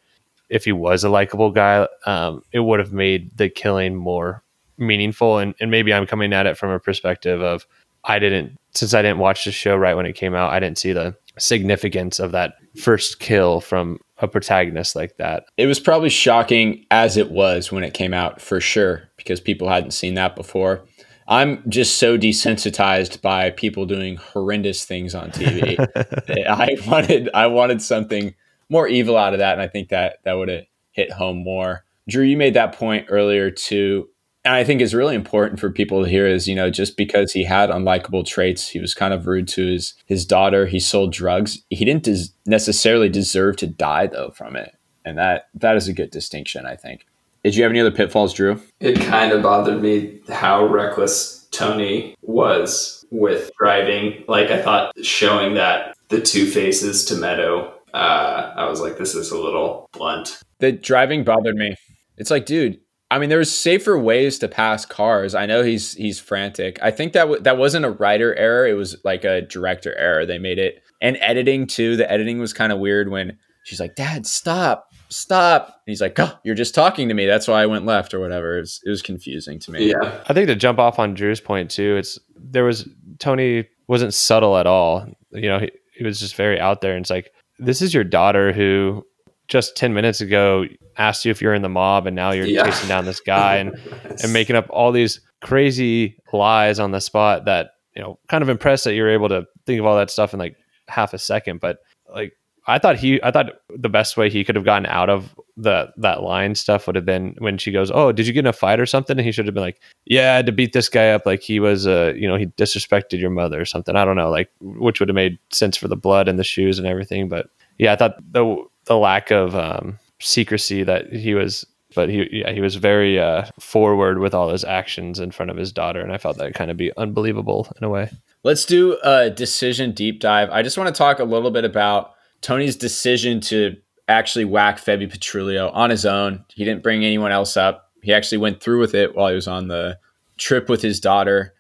if he was a likable guy, um, it would have made the killing more meaningful. And, and maybe I'm coming at it from a perspective of I didn't since I didn't watch the show right when it came out. I didn't see the significance of that first kill from a protagonist like that. It was probably shocking as it was when it came out for sure because people hadn't seen that before. I'm just so desensitized by people doing horrendous things on TV. I wanted I wanted something more evil out of that, and I think that that would have hit home more. Drew, you made that point earlier too. And I think is really important for people to hear is, you know, just because he had unlikable traits, he was kind of rude to his his daughter, he sold drugs. He didn't des- necessarily deserve to die though from it. And that that is a good distinction, I think. Did you have any other pitfalls, Drew? It kind of bothered me how reckless Tony was with driving. Like I thought showing that the two faces to Meadow, uh, I was like, this is a little blunt. The driving bothered me. It's like, dude, I mean, there's safer ways to pass cars. I know he's he's frantic. I think that w- that wasn't a writer error. It was like a director error. They made it and editing too. The editing was kind of weird when she's like, "Dad, stop, stop." And he's like, "Oh, you're just talking to me. That's why I went left or whatever." It was, it was confusing to me. Yeah, I think to jump off on Drew's point too, it's there was Tony wasn't subtle at all. You know, he, he was just very out there. And it's like, this is your daughter who just 10 minutes ago asked you if you're in the mob and now you're Yeah. chasing down this guy and, and making up all these crazy lies on the spot that, you know, kind of impressed that you're able to think of all that stuff in like half a second. But like, I thought he, I thought the best way he could have gotten out of the that line stuff would have been when she goes, "Oh, did you get in a fight or something?" And he should have been like, "Yeah, I had to beat this guy up like he was, uh, you know, he disrespected your mother or something." I don't know, like which would have made sense for the blood and the shoes and everything. But yeah, I thought the the lack of um, secrecy that he was, but he yeah he was very uh, forward with all his actions in front of his daughter, and I felt that kind of be unbelievable in a way. Let's do a decision deep dive. I just want to talk a little bit about Tony's decision to actually whack Febby Petrulio on his own. He didn't bring anyone else up. He actually went through with it while he was on the trip with his daughter.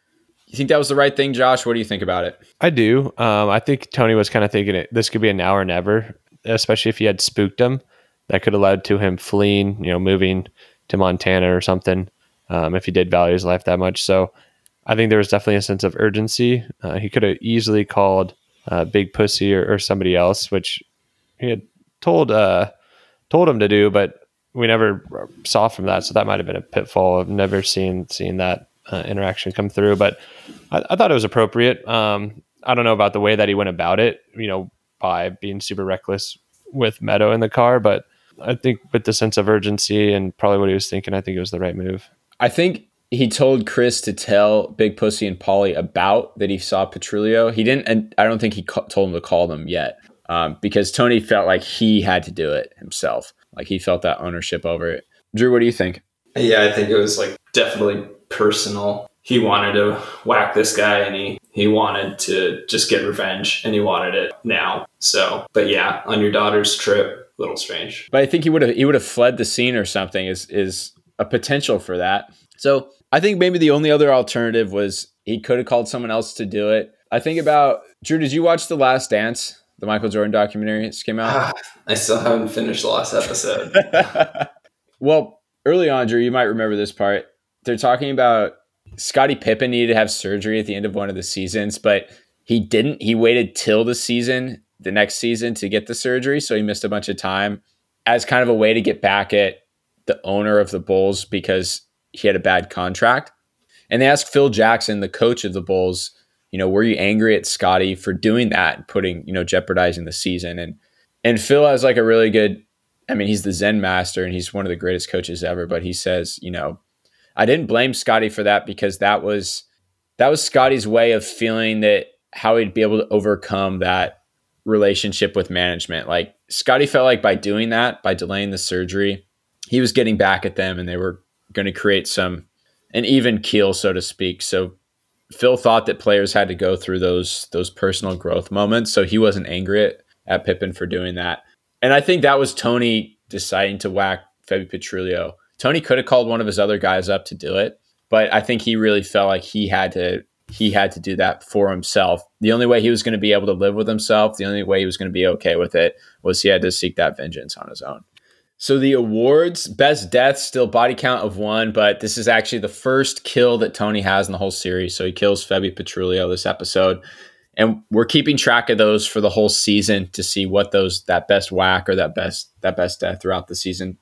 You think that was the right thing, Josh? What do you think about it? I do. Um, I think Tony was kind of thinking it. This could be a now or never, especially if he had spooked him. That could have led to him fleeing, you know, moving to Montana or something. Um, if he did value his life that much, so I think there was definitely a sense of urgency. Uh, he could have easily called uh, Big Pussy or, or somebody else, which he had told uh, told him to do, but we never saw from that. So that might have been a pitfall of never seeing seeing that uh, interaction come through. But I, I thought it was appropriate. Um, I don't know about the way that he went about it, you know, by being super reckless with Meadow in the car, but I think with the sense of urgency and probably what he was thinking, I think it was the right move. I think he told Chris to tell Big Pussy and Paulie about that he saw Petrulio. He didn't, and I don't think he ca- told him to call them yet um, because Tony felt like he had to do it himself. Like he felt that ownership over it. Drew, what do you think? Yeah, I think it was like definitely personal. He wanted to whack this guy and he he wanted to just get revenge and he wanted it now. So, but yeah, on your daughter's trip, a little strange. But I think he would have he would have fled the scene or something. Is is a potential for that. So I think maybe the only other alternative was he could have called someone else to do it. I think about Drew. Did you watch The Last Dance, the Michael Jordan documentary? Just came out. I still haven't finished the last episode. well, early on, Drew, you might remember this part. They're talking about Scottie Pippen needed to have surgery at the end of one of the seasons, but he didn't. He waited till the season, the next season, to get the surgery, so he missed a bunch of time as kind of a way to get back at the owner of the Bulls because he had a bad contract. And they asked Phil Jackson, the coach of the Bulls, you know, were you angry at Scottie for doing that putting, you know, jeopardizing the season? And and Phil has like a really good I mean, he's the Zen master and he's one of the greatest coaches ever, but he says, you know, I didn't blame Scottie for that because that was that was Scottie's way of feeling that how he'd be able to overcome that relationship with management. Like Scottie felt like by doing that, by delaying the surgery, he was getting back at them and they were going to create some an even keel, so to speak. So Phil thought that players had to go through those those personal growth moments. So he wasn't angry at, at Pippen for doing that. And I think that was Tony deciding to whack Febby Petrulio. Tony could have called one of his other guys up to do it, but I think he really felt like he had to he had to do that for himself. The only way he was going to be able to live with himself, the only way he was going to be okay with it was he had to seek that vengeance on his own. So the awards, best death, still body count of one, but this is actually the first kill that Tony has in the whole series. So he kills Febby Petrulio this episode. And we're keeping track of those for the whole season to see what those that best whack or that best that best death throughout the season.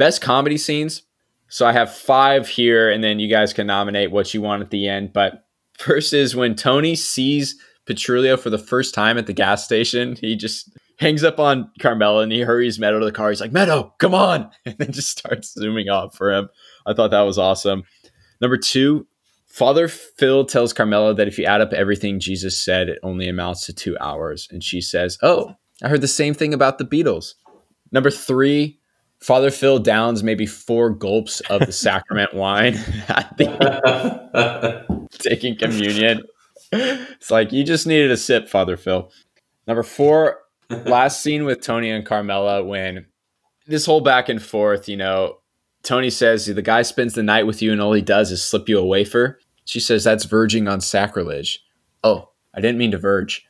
Best comedy scenes. So I have five here, and then you guys can nominate what you want at the end. But first is when Tony sees Petrulio for the first time at the gas station. He just hangs up on Carmela and he hurries Meadow to the car. He's like, Meadow, come on. And then just starts zooming off for him. I thought that was awesome. Number two, Father Phil tells Carmela that if you add up everything Jesus said, it only amounts to two hours. And she says, Oh, I heard the same thing about the Beatles. Number three, Father Phil downs maybe four gulps of the sacrament wine at the taking communion. It's like you just needed a sip, Father Phil. Number four, last scene with Tony and Carmela when this whole back and forth, you know, Tony says the guy spends the night with you and all he does is slip you a wafer. She says that's verging on sacrilege. Oh, I didn't mean to verge.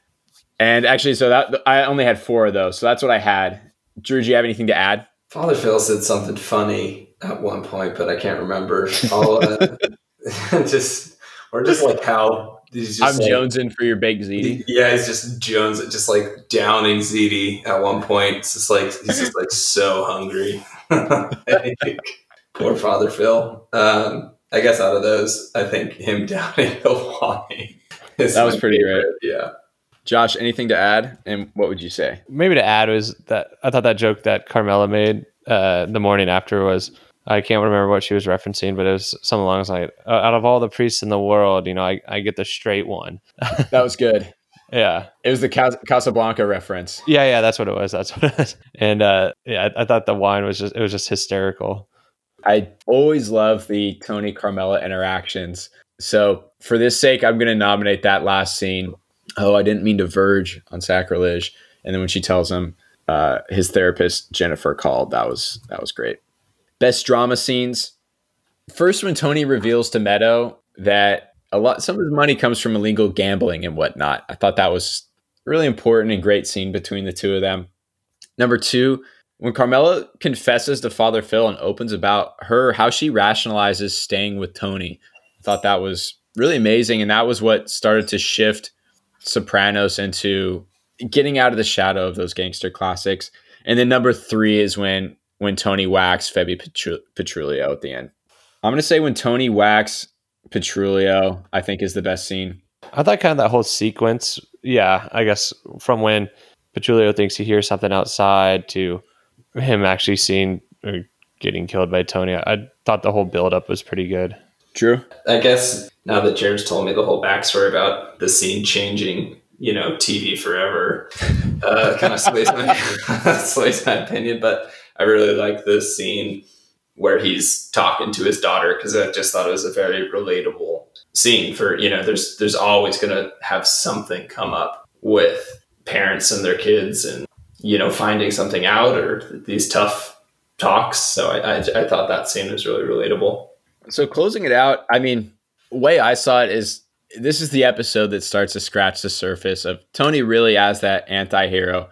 And actually, so that I only had four of those, so that's what I had. Drew, do you have anything to add? Father Phil said something funny at one point, but I can't remember. I'll, uh, just or just like how he's just I'm like, jonesing for your baked ziti. Yeah, he's just Jones, just like downing ziti at one point. It's just like he's just like so hungry. Poor Father Phil. Um, I guess out of those, I think him downing the wine. That was pretty favorite. great. Yeah. Josh, anything to add? And what would you say? Maybe to add was that I thought that joke that Carmela made uh, the morning after was I can't remember what she was referencing, but it was something along the lines uh, out of all the priests in the world, you know, I, I get the straight one. that was good. Yeah. It was the Casablanca reference. Yeah, yeah, that's what it was. That's what it was. And uh, yeah, I, I thought the wine was just it was just hysterical. I always love the Tony Carmela interactions. So for this sake, I'm going to nominate that last scene. Oh, I didn't mean to verge on sacrilege. And then when she tells him uh, his therapist Jennifer called, that was that was great. Best drama scenes. First, when Tony reveals to Meadow that a lot, some of his money comes from illegal gambling and whatnot. I thought that was really important and great scene between the two of them. Number two, when Carmela confesses to Father Phil and opens about her, how she rationalizes staying with Tony. I thought that was really amazing. And that was what started to shift Sopranos into getting out of the shadow of those gangster classics. And then number three is when when Tony whacks Febby Petrulio at the end. I'm gonna say when Tony whacks Petrulio, I think is the best scene. I thought kind of that whole sequence, yeah, I guess from when Petrulio thinks he hears something outside to him actually seeing or getting killed by Tony. I thought the whole buildup was pretty good. True. I guess now that James told me the whole backstory about the scene changing, you know, TV forever, uh, kind of sways my, sways my opinion. But I really like this scene where he's talking to his daughter because I just thought it was a very relatable scene for, you know, there's, there's always going to have something come up with parents and their kids and, you know, finding something out or these tough talks. So I, I, I thought that scene was really relatable. So closing it out, I mean, way I saw it is this is the episode that starts to scratch the surface of Tony really as that anti-hero.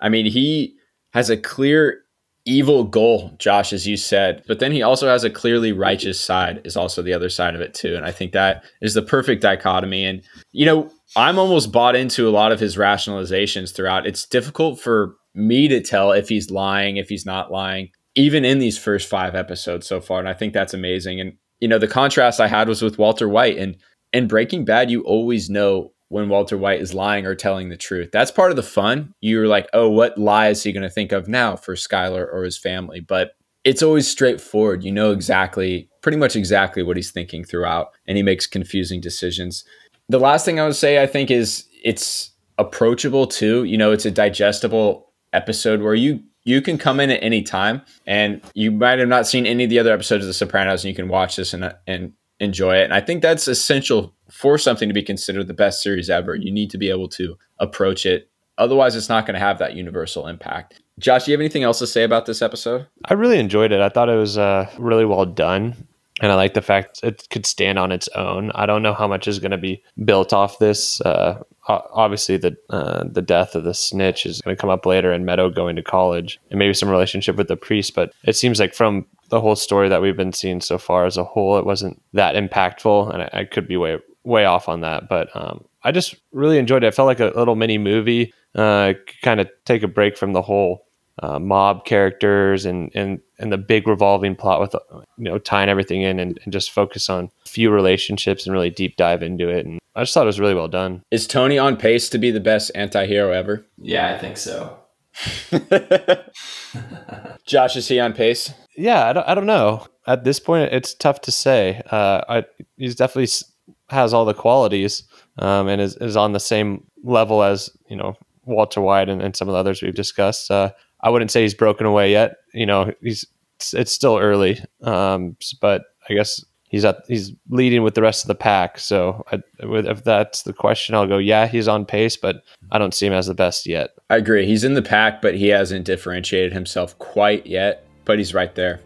I mean, he has a clear evil goal, Josh, as you said, but then he also has a clearly righteous side, is also the other side of it, too. And I think that is the perfect dichotomy. And, you know, I'm almost bought into a lot of his rationalizations throughout. It's difficult for me to tell if he's lying, if he's not lying, even in these first five episodes so far. And I think that's amazing. And, you know, the contrast I had was with Walter White. And in Breaking Bad, you always know when Walter White is lying or telling the truth. That's part of the fun. You're like, oh, what lie is he going to think of now for Skyler or his family? But it's always straightforward. You know exactly, pretty much exactly what he's thinking throughout, and he makes confusing decisions. The last thing I would say, I think, is it's approachable too. You know, it's a digestible episode where you you can come in at any time and you might have not seen any of the other episodes of the sopranos and you can watch this and and enjoy it and i think that's essential for something to be considered the best series ever, you need to be able to approach it. Otherwise, it's not going to have that universal impact. Josh, do you have anything else to say about this episode? I really enjoyed it. I thought it was uh, really well done. And I like the fact it could stand on its own. I don't know how much is going to be built off this. Uh, obviously, the uh, the death of the snitch is going to come up later, and Meadow going to college, and maybe some relationship with the priest. But it seems like from the whole story that we've been seeing so far as a whole, it wasn't that impactful, and I, I could be way way off on that, but um, I just really enjoyed it. I felt like a little mini movie. Uh, kind of take a break from the whole uh, mob characters and and and the big revolving plot with you know tying everything in and, and just focus on few relationships and really deep dive into it. And I just thought it was really well done. Is Tony on pace to be the best anti-hero ever? Yeah, I think so. Josh, is he on pace? Yeah, I don't, I don't know. At this point, it's tough to say. Uh, I, he's definitely has all the qualities um, and is, is on the same level as you know Walter White and, and some of the others we've discussed. Uh, I wouldn't say he's broken away yet. You know, he's it's still early, um, but I guess he's at he's leading with the rest of the pack. So I, if that's the question, I'll go. Yeah, he's on pace, but I don't see him as the best yet. I agree. He's in the pack, but he hasn't differentiated himself quite yet. But he's right there.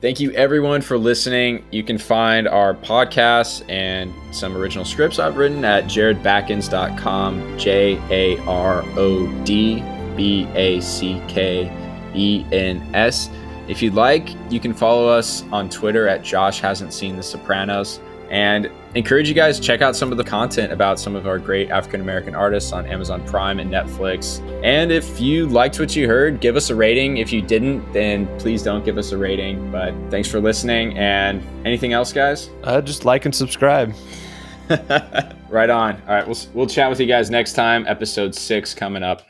Thank you everyone for listening. You can find our podcasts and some original scripts I've written at jarodbackens.com. J A R O D B A C K E N S. If you'd like, you can follow us on Twitter at Josh Hasn't Seen The Sopranos and encourage you guys check out some of the content about some of our great African American artists on Amazon Prime and Netflix. And if you liked what you heard, give us a rating. If you didn't, then please don't give us a rating. But thanks for listening. And anything else, guys? Uh, just like and subscribe. right on. All right, we'll we'll chat with you guys next time. Episode six coming up.